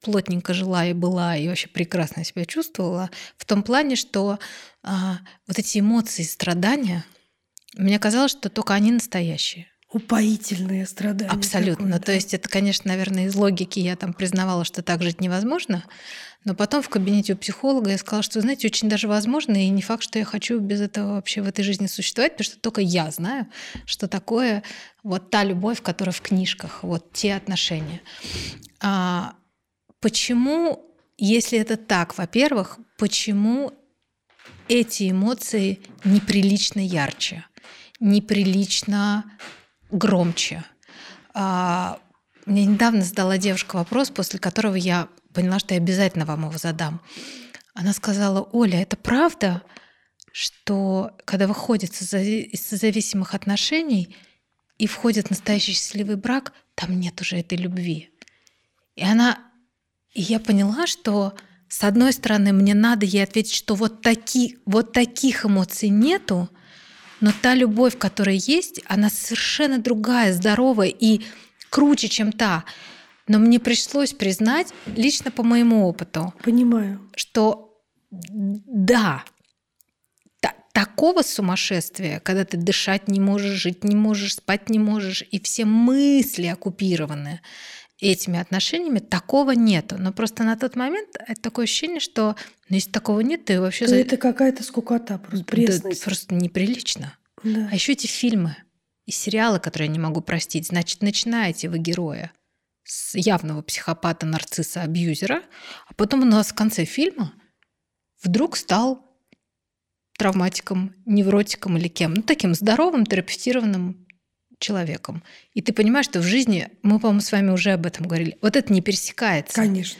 плотненько жила и была, и вообще прекрасно себя чувствовала, в том плане, что а, вот эти эмоции, страдания, мне казалось, что только они настоящие упоительные страдания. Абсолютно. Такое, да. То есть это, конечно, наверное, из логики я там признавала, что так жить невозможно. Но потом в кабинете у психолога я сказала, что, знаете, очень даже возможно, и не факт, что я хочу без этого вообще в этой жизни существовать, потому что только я знаю, что такое вот та любовь, которая в книжках, вот те отношения. А почему, если это так, во-первых, почему эти эмоции неприлично ярче, неприлично громче. А, мне недавно задала девушка вопрос, после которого я поняла, что я обязательно вам его задам. Она сказала, Оля, это правда, что когда выходит из созависимых отношений и входит настоящий счастливый брак, там нет уже этой любви. И она, и я поняла, что с одной стороны мне надо ей ответить, что вот, таки, вот таких эмоций нету, но та любовь, которая есть, она совершенно другая, здоровая и круче, чем та. Но мне пришлось признать, лично по моему опыту, Понимаю. что да, та- такого сумасшествия, когда ты дышать не можешь, жить не можешь, спать не можешь, и все мысли оккупированы этими отношениями, такого нету. Но просто на тот момент это такое ощущение, что ну, если такого нет, ты вообще... То это какая-то скукота, просто Да, пресность. просто неприлично. Да. А еще эти фильмы и сериалы, которые я не могу простить. Значит, начинаете вы героя с явного психопата, нарцисса, абьюзера, а потом у нас в конце фильма вдруг стал травматиком, невротиком или кем. Ну, таким здоровым, терапевтированным человеком. И ты понимаешь, что в жизни, мы, по-моему, с вами уже об этом говорили, вот это не пересекается. Конечно.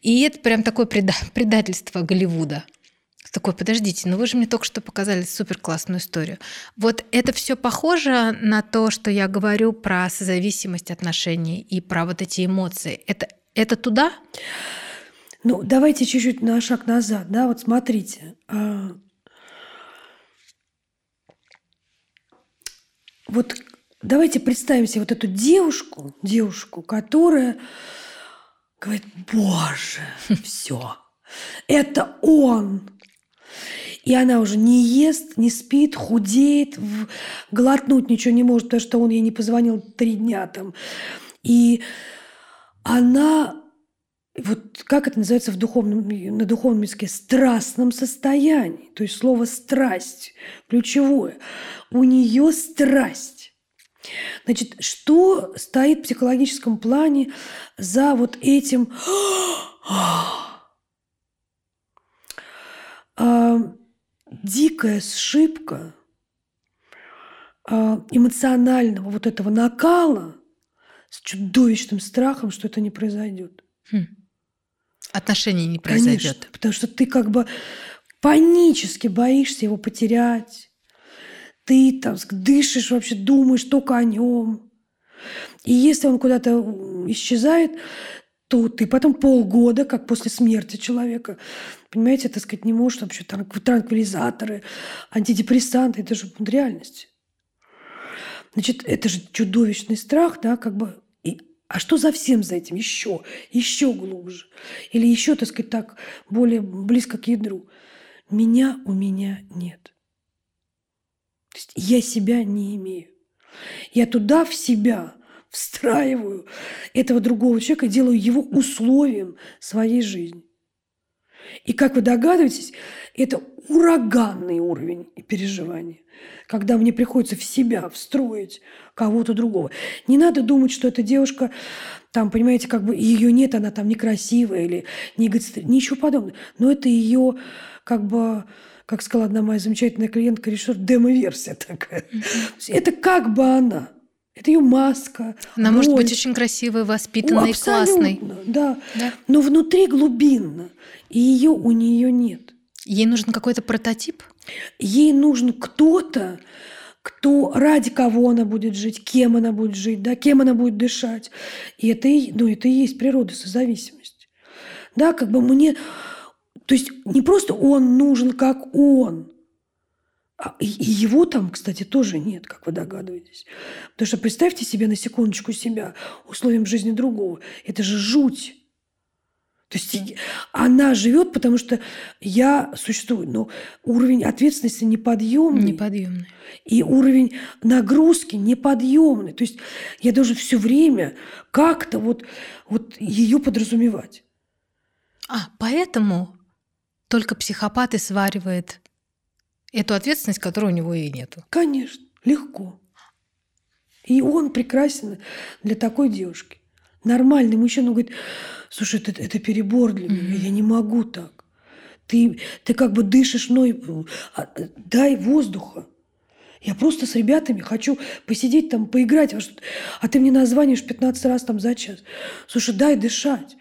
И это прям такое преда- предательство Голливуда. Такой, подождите, ну вы же мне только что показали супер классную историю. Вот это все похоже на то, что я говорю про созависимость отношений и про вот эти эмоции. Это, это туда? Ну, давайте чуть-чуть на шаг назад. Да, вот смотрите. а, Вот давайте представим себе вот эту девушку, девушку, которая говорит, боже, все, это он. И она уже не ест, не спит, худеет, глотнуть ничего не может, потому что он ей не позвонил три дня там. И она, вот как это называется в духовном, на духовном языке, страстном состоянии. То есть слово «страсть» ключевое. У нее страсть. Значит, что стоит в психологическом плане за вот этим а, дикая сшибка а, эмоционального вот этого накала с чудовищным страхом, что это не произойдет. Хм. Отношений не произойдет. Конечно, потому что ты как бы панически боишься его потерять. Ты там дышишь, вообще думаешь только о нем. И если он куда-то исчезает, то ты потом полгода, как после смерти человека, понимаете, так сказать, не можешь вообще транк- транквилизаторы, антидепрессанты, это же реальность. Значит, это же чудовищный страх, да, как бы. А что за всем за этим еще, еще глубже? Или еще, так сказать, так, более близко к ядру? Меня у меня нет. То есть я себя не имею. Я туда в себя встраиваю этого другого человека, делаю его условием своей жизни. И как вы догадываетесь, это ураганный уровень переживания, когда мне приходится в себя встроить кого-то другого. Не надо думать, что эта девушка, там, понимаете, как бы ее нет, она там некрасивая или не ничего подобного. Но это ее, как бы, как сказала одна моя замечательная клиентка, режиссер, демо-версия такая. Есть Это как бы она. Это ее маска. Она может роль. быть очень красивой, воспитанной, Ну, классной. Да. Да. Но внутри глубинно. И ее у нее нет. Ей нужен какой-то прототип. Ей нужен кто-то, кто ради кого она будет жить, кем она будет жить, да, кем она будет дышать. И это и, ну, это и есть природа созависимости. Да, как бы мне... То есть не просто он нужен как он, а и его там, кстати, тоже нет, как вы догадываетесь. Потому что представьте себе на секундочку себя условием жизни другого. Это же жуть. То есть она живет, потому что я существую. Но уровень ответственности неподъемный. Неподъемной. И уровень нагрузки неподъемный. То есть я должен все время как-то вот, вот ее подразумевать. А, поэтому только психопат и сваривает эту ответственность, которой у него и нету. Конечно, легко. И он прекрасен для такой девушки. Нормальный мужчина он говорит, слушай, это, это перебор для меня, я не могу так. Ты, ты как бы дышишь мной, а, дай воздуха. Я просто с ребятами хочу посидеть там, поиграть, а ты мне названишь 15 раз там за час. Слушай, дай дышать.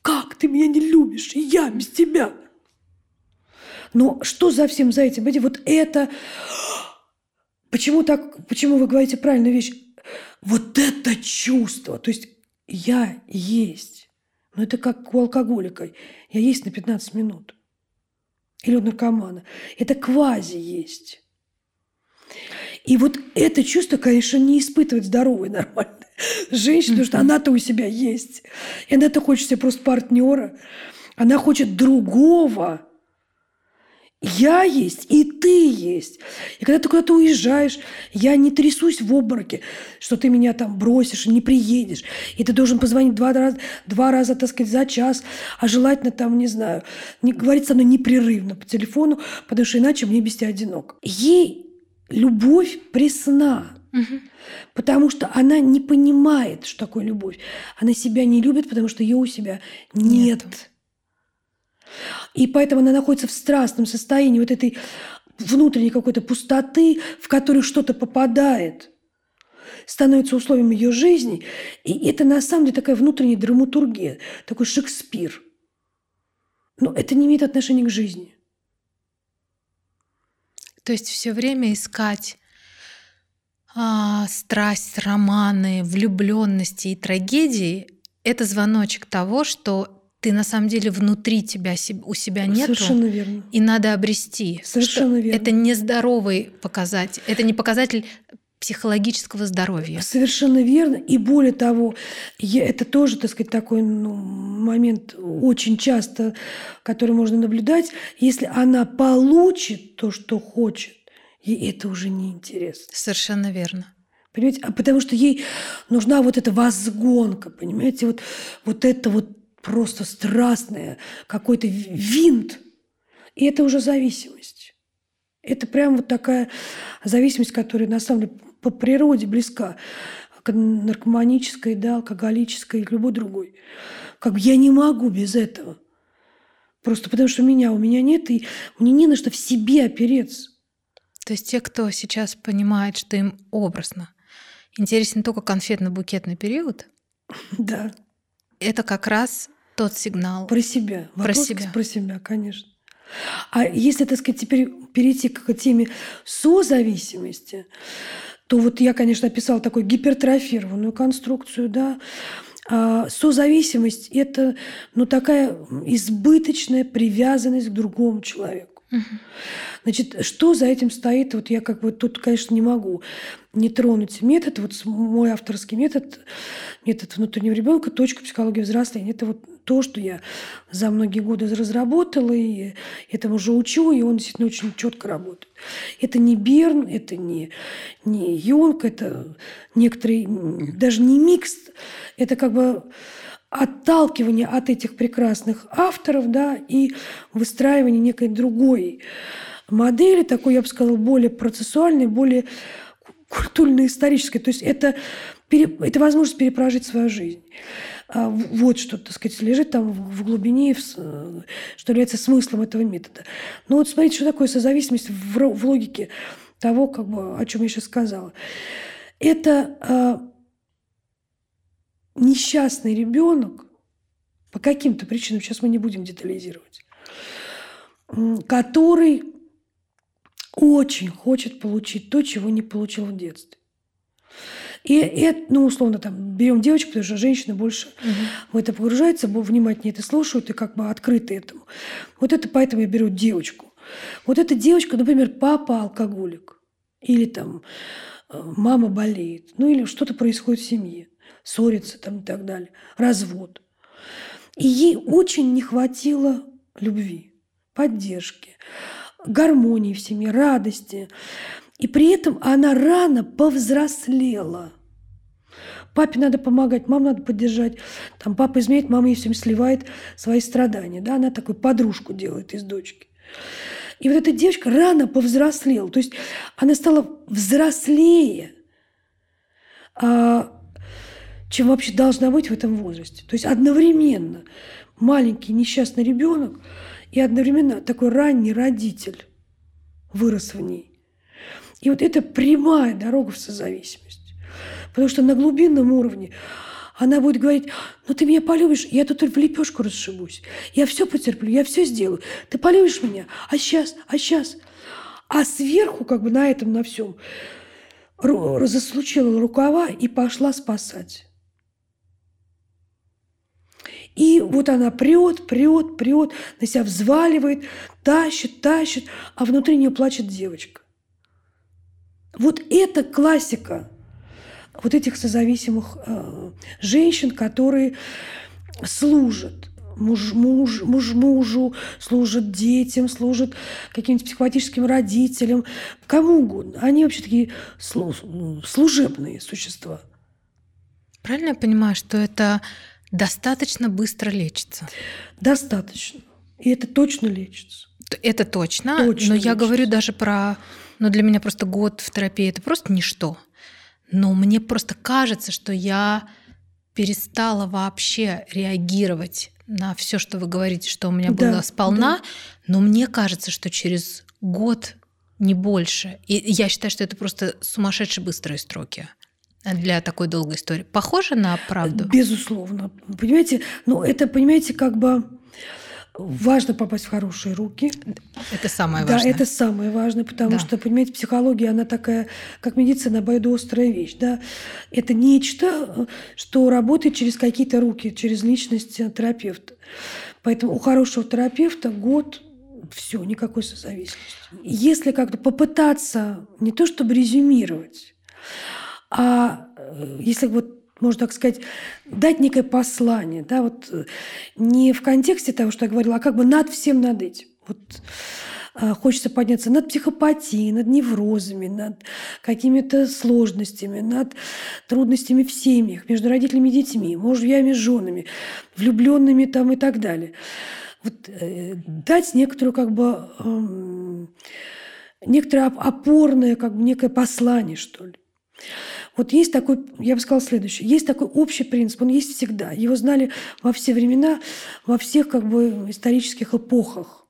Как ты меня не любишь, и я без тебя. Но что за всем за этим? Вот это... Почему так, почему вы говорите правильную вещь? Вот это чувство. То есть я есть. Но это как у алкоголика. Я есть на 15 минут. Или у наркомана. Это квази есть. И вот это чувство, конечно, не испытывает здоровой нормальной женщина, потому что она-то у себя есть. И она-то хочет себе просто партнера. Она хочет другого. Я есть, и ты есть. И когда ты куда-то уезжаешь, я не трясусь в обмороке, что ты меня там бросишь, не приедешь. И ты должен позвонить два раза, два раза, так сказать, за час, а желательно там, не знаю, не, говорить со мной непрерывно по телефону, потому что иначе мне без тебя одиноко. Ей любовь пресна. Угу. Потому что она не понимает, что такое любовь. Она себя не любит, потому что ее у себя нет. нет. И поэтому она находится в страстном состоянии вот этой внутренней какой-то пустоты, в которую что-то попадает, становится условием ее жизни. И это на самом деле такая внутренняя драматургия, такой Шекспир. Но это не имеет отношения к жизни. То есть все время искать а, страсть, романы, влюбленности и трагедии – это звоночек того, что ты на самом деле внутри тебя у себя нет. Совершенно верно. И надо обрести. Совершенно верно. Это нездоровый показатель. Это не показатель психологического здоровья. Совершенно верно. И более того, это тоже, так сказать, такой ну, момент очень часто, который можно наблюдать. Если она получит то, что хочет, ей это уже не интересно. Совершенно верно. Понимаете? А потому что ей нужна вот эта возгонка, понимаете? Вот, вот это вот просто страстное, какой-то винт. И это уже зависимость. Это прям вот такая зависимость, которая на самом деле по природе близка к наркоманической, да, алкоголической, любой другой. Как бы я не могу без этого. Просто потому что меня у меня нет, и мне не на что в себе опереться. То есть те, кто сейчас понимает, что им образно интересен только конфетно-букетный период, да. это как раз тот сигнал. Про себя. Вопрос про себя. Про себя, конечно. А если, так сказать, теперь перейти к теме созависимости, то вот я, конечно, описала такую гипертрофированную конструкцию, да, а созависимость – это ну, такая избыточная привязанность к другому человеку. Значит, что за этим стоит? Вот я как бы тут, конечно, не могу не тронуть метод, вот мой авторский метод, метод внутреннего ребенка, точка психологии взросления. Это вот то, что я за многие годы разработала, и этому уже учу, и он действительно очень четко работает. Это не Берн, это не, не Йонг, это некоторый, даже не микс, это как бы отталкивание от этих прекрасных авторов, да, и выстраивание некой другой модели, такой, я бы сказала, более процессуальной, более культурно-исторической. То есть это, это возможность перепрожить свою жизнь. А вот что, так сказать, лежит там в глубине, что является смыслом этого метода. Но вот смотрите, что такое созависимость в, в логике того, как бы, о чем я сейчас сказала. Это а, несчастный ребенок по каким-то причинам, сейчас мы не будем детализировать, который очень хочет получить то, чего не получил в детстве. И это, ну, условно, там, берем девочку, потому что женщины больше угу. в это погружаются, внимательнее это слушают и как бы открыты этому. Вот это поэтому я беру девочку. Вот эта девочка, например, папа алкоголик. Или там э, мама болеет. Ну, или что-то происходит в семье. Ссорится там и так далее. Развод. И ей очень не хватило любви, поддержки, гармонии в семье, радости. И при этом она рано повзрослела. Папе надо помогать, маму надо поддержать. Там папа изменяет, мама ей всем сливает свои страдания. Да? Она такую подружку делает из дочки. И вот эта девочка рано повзрослела. То есть она стала взрослее, а, чем вообще должна быть в этом возрасте. То есть одновременно маленький несчастный ребенок и одновременно такой ранний родитель вырос в ней. И вот это прямая дорога в созависимость. Потому что на глубинном уровне она будет говорить, ну ты меня полюбишь, я тут в лепешку расшибусь. Я все потерплю, я все сделаю. Ты полюбишь меня? А сейчас, а сейчас. А сверху, как бы на этом, на всем, засучила рукава и пошла спасать. И вот она прет, прет, прет, на себя взваливает, тащит, тащит, а внутри нее плачет девочка. Вот это классика вот этих созависимых э, женщин, которые служат муж, муж, муж мужу, служат детям, служат каким-нибудь психопатическим родителям, кому угодно. Они вообще такие служебные существа. Правильно я понимаю, что это достаточно быстро лечится? Достаточно. И это точно лечится. Это точно, точно но лечится. я говорю даже про... Ну, для меня просто год в терапии – это просто ничто. Но мне просто кажется, что я перестала вообще реагировать на все, что вы говорите, что у меня было да, сполна, да. но мне кажется, что через год не больше. И я считаю, что это просто сумасшедшие быстрые строки для такой долгой истории. Похоже на правду? Безусловно. Понимаете, ну это, понимаете, как бы Важно попасть в хорошие руки. Это самое важное. Да, это самое важное, потому да. что, понимаете, психология, она такая, как медицина, обоюдоострая вещь. Да? Это нечто, что работает через какие-то руки, через личность терапевта. Поэтому у хорошего терапевта год все, никакой созависимости. Если как-то попытаться не то чтобы резюмировать, а э, если вот можно так сказать, дать некое послание, да, вот э, не в контексте того, что я говорила, а как бы над всем над этим. Вот а, хочется подняться над психопатией, над неврозами, над какими-то сложностями, над трудностями в семьях, между родителями и детьми, мужьями, женами, влюбленными там и так далее. Вот, э, дать некоторую как бы э, некоторое опорное, как бы некое послание, что ли. Вот есть такой, я бы сказала следующее, есть такой общий принцип, он есть всегда. Его знали во все времена, во всех как бы исторических эпохах.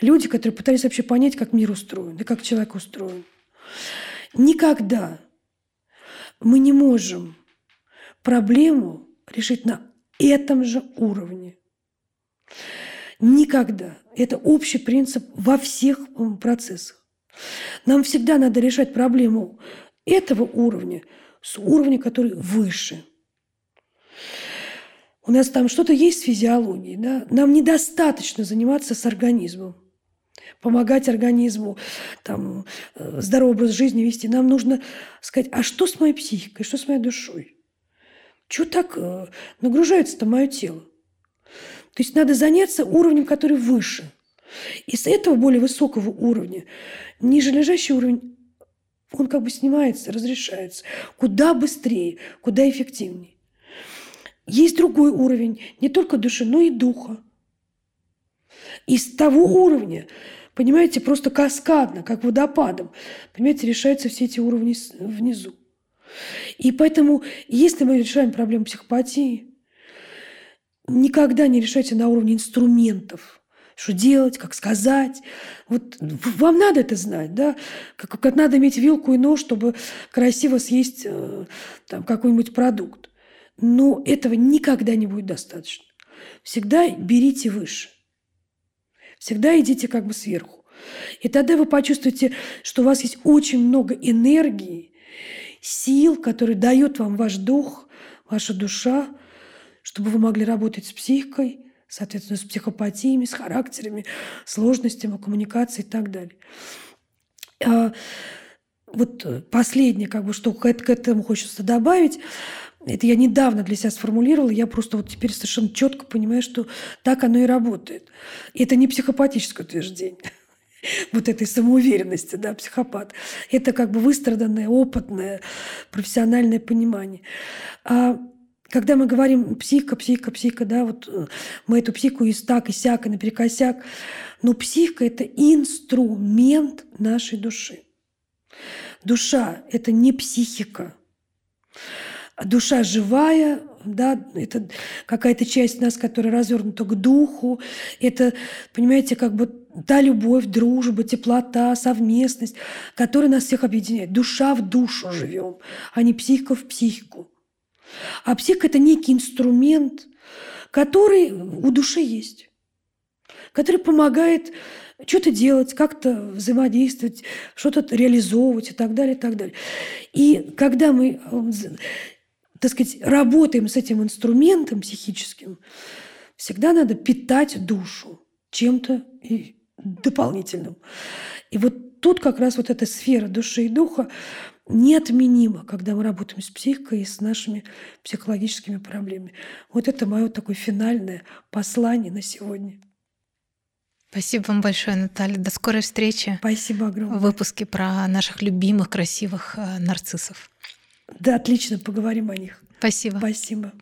Люди, которые пытались вообще понять, как мир устроен и как человек устроен. Никогда мы не можем проблему решить на этом же уровне. Никогда. Это общий принцип во всех процессах. Нам всегда надо решать проблему этого уровня с уровня, который выше. У нас там что-то есть в физиологии. Да? Нам недостаточно заниматься с организмом помогать организму, там, э, здоровый образ жизни вести. Нам нужно сказать, а что с моей психикой, что с моей душой? Чего так э, нагружается-то мое тело? То есть надо заняться уровнем, который выше. И с этого более высокого уровня, ниже лежащий уровень он как бы снимается, разрешается. Куда быстрее, куда эффективнее. Есть другой уровень не только души, но и духа. И с того уровня, понимаете, просто каскадно, как водопадом, понимаете, решаются все эти уровни внизу. И поэтому, если мы решаем проблему психопатии, никогда не решайте на уровне инструментов – что делать, как сказать. Вот вам надо это знать, да? Как, как надо иметь вилку и нож, чтобы красиво съесть э, там, какой-нибудь продукт. Но этого никогда не будет достаточно. Всегда берите выше. Всегда идите как бы сверху. И тогда вы почувствуете, что у вас есть очень много энергии, сил, которые дает вам ваш дух, ваша душа, чтобы вы могли работать с психикой, соответственно, с психопатиями, с характерами, сложностями коммуникации и так далее. А, вот последнее, как бы, что к этому хочется добавить, это я недавно для себя сформулировала, я просто вот теперь совершенно четко понимаю, что так оно и работает. И это не психопатическое утверждение вот этой самоуверенности, да, психопат. Это как бы выстраданное, опытное, профессиональное понимание. А когда мы говорим психика, психика, психика, да, вот э, мы эту психику и так, и сяк, и наперекосяк, но психика – это инструмент нашей души. Душа – это не психика. Душа живая, да, это какая-то часть нас, которая развернута к духу, это, понимаете, как бы та любовь, дружба, теплота, совместность, которая нас всех объединяет. Душа в душу живем, а не психика в психику. А психика – это некий инструмент, который у души есть, который помогает что-то делать, как-то взаимодействовать, что-то реализовывать и так далее, и так далее. И когда мы, так сказать, работаем с этим инструментом психическим, всегда надо питать душу чем-то дополнительным. И вот тут как раз вот эта сфера души и духа неотменима, когда мы работаем с психикой и с нашими психологическими проблемами. Вот это мое такое финальное послание на сегодня. Спасибо вам большое, Наталья. До скорой встречи. Спасибо огромное. В выпуске про наших любимых, красивых э, нарциссов. Да, отлично, поговорим о них. Спасибо. Спасибо.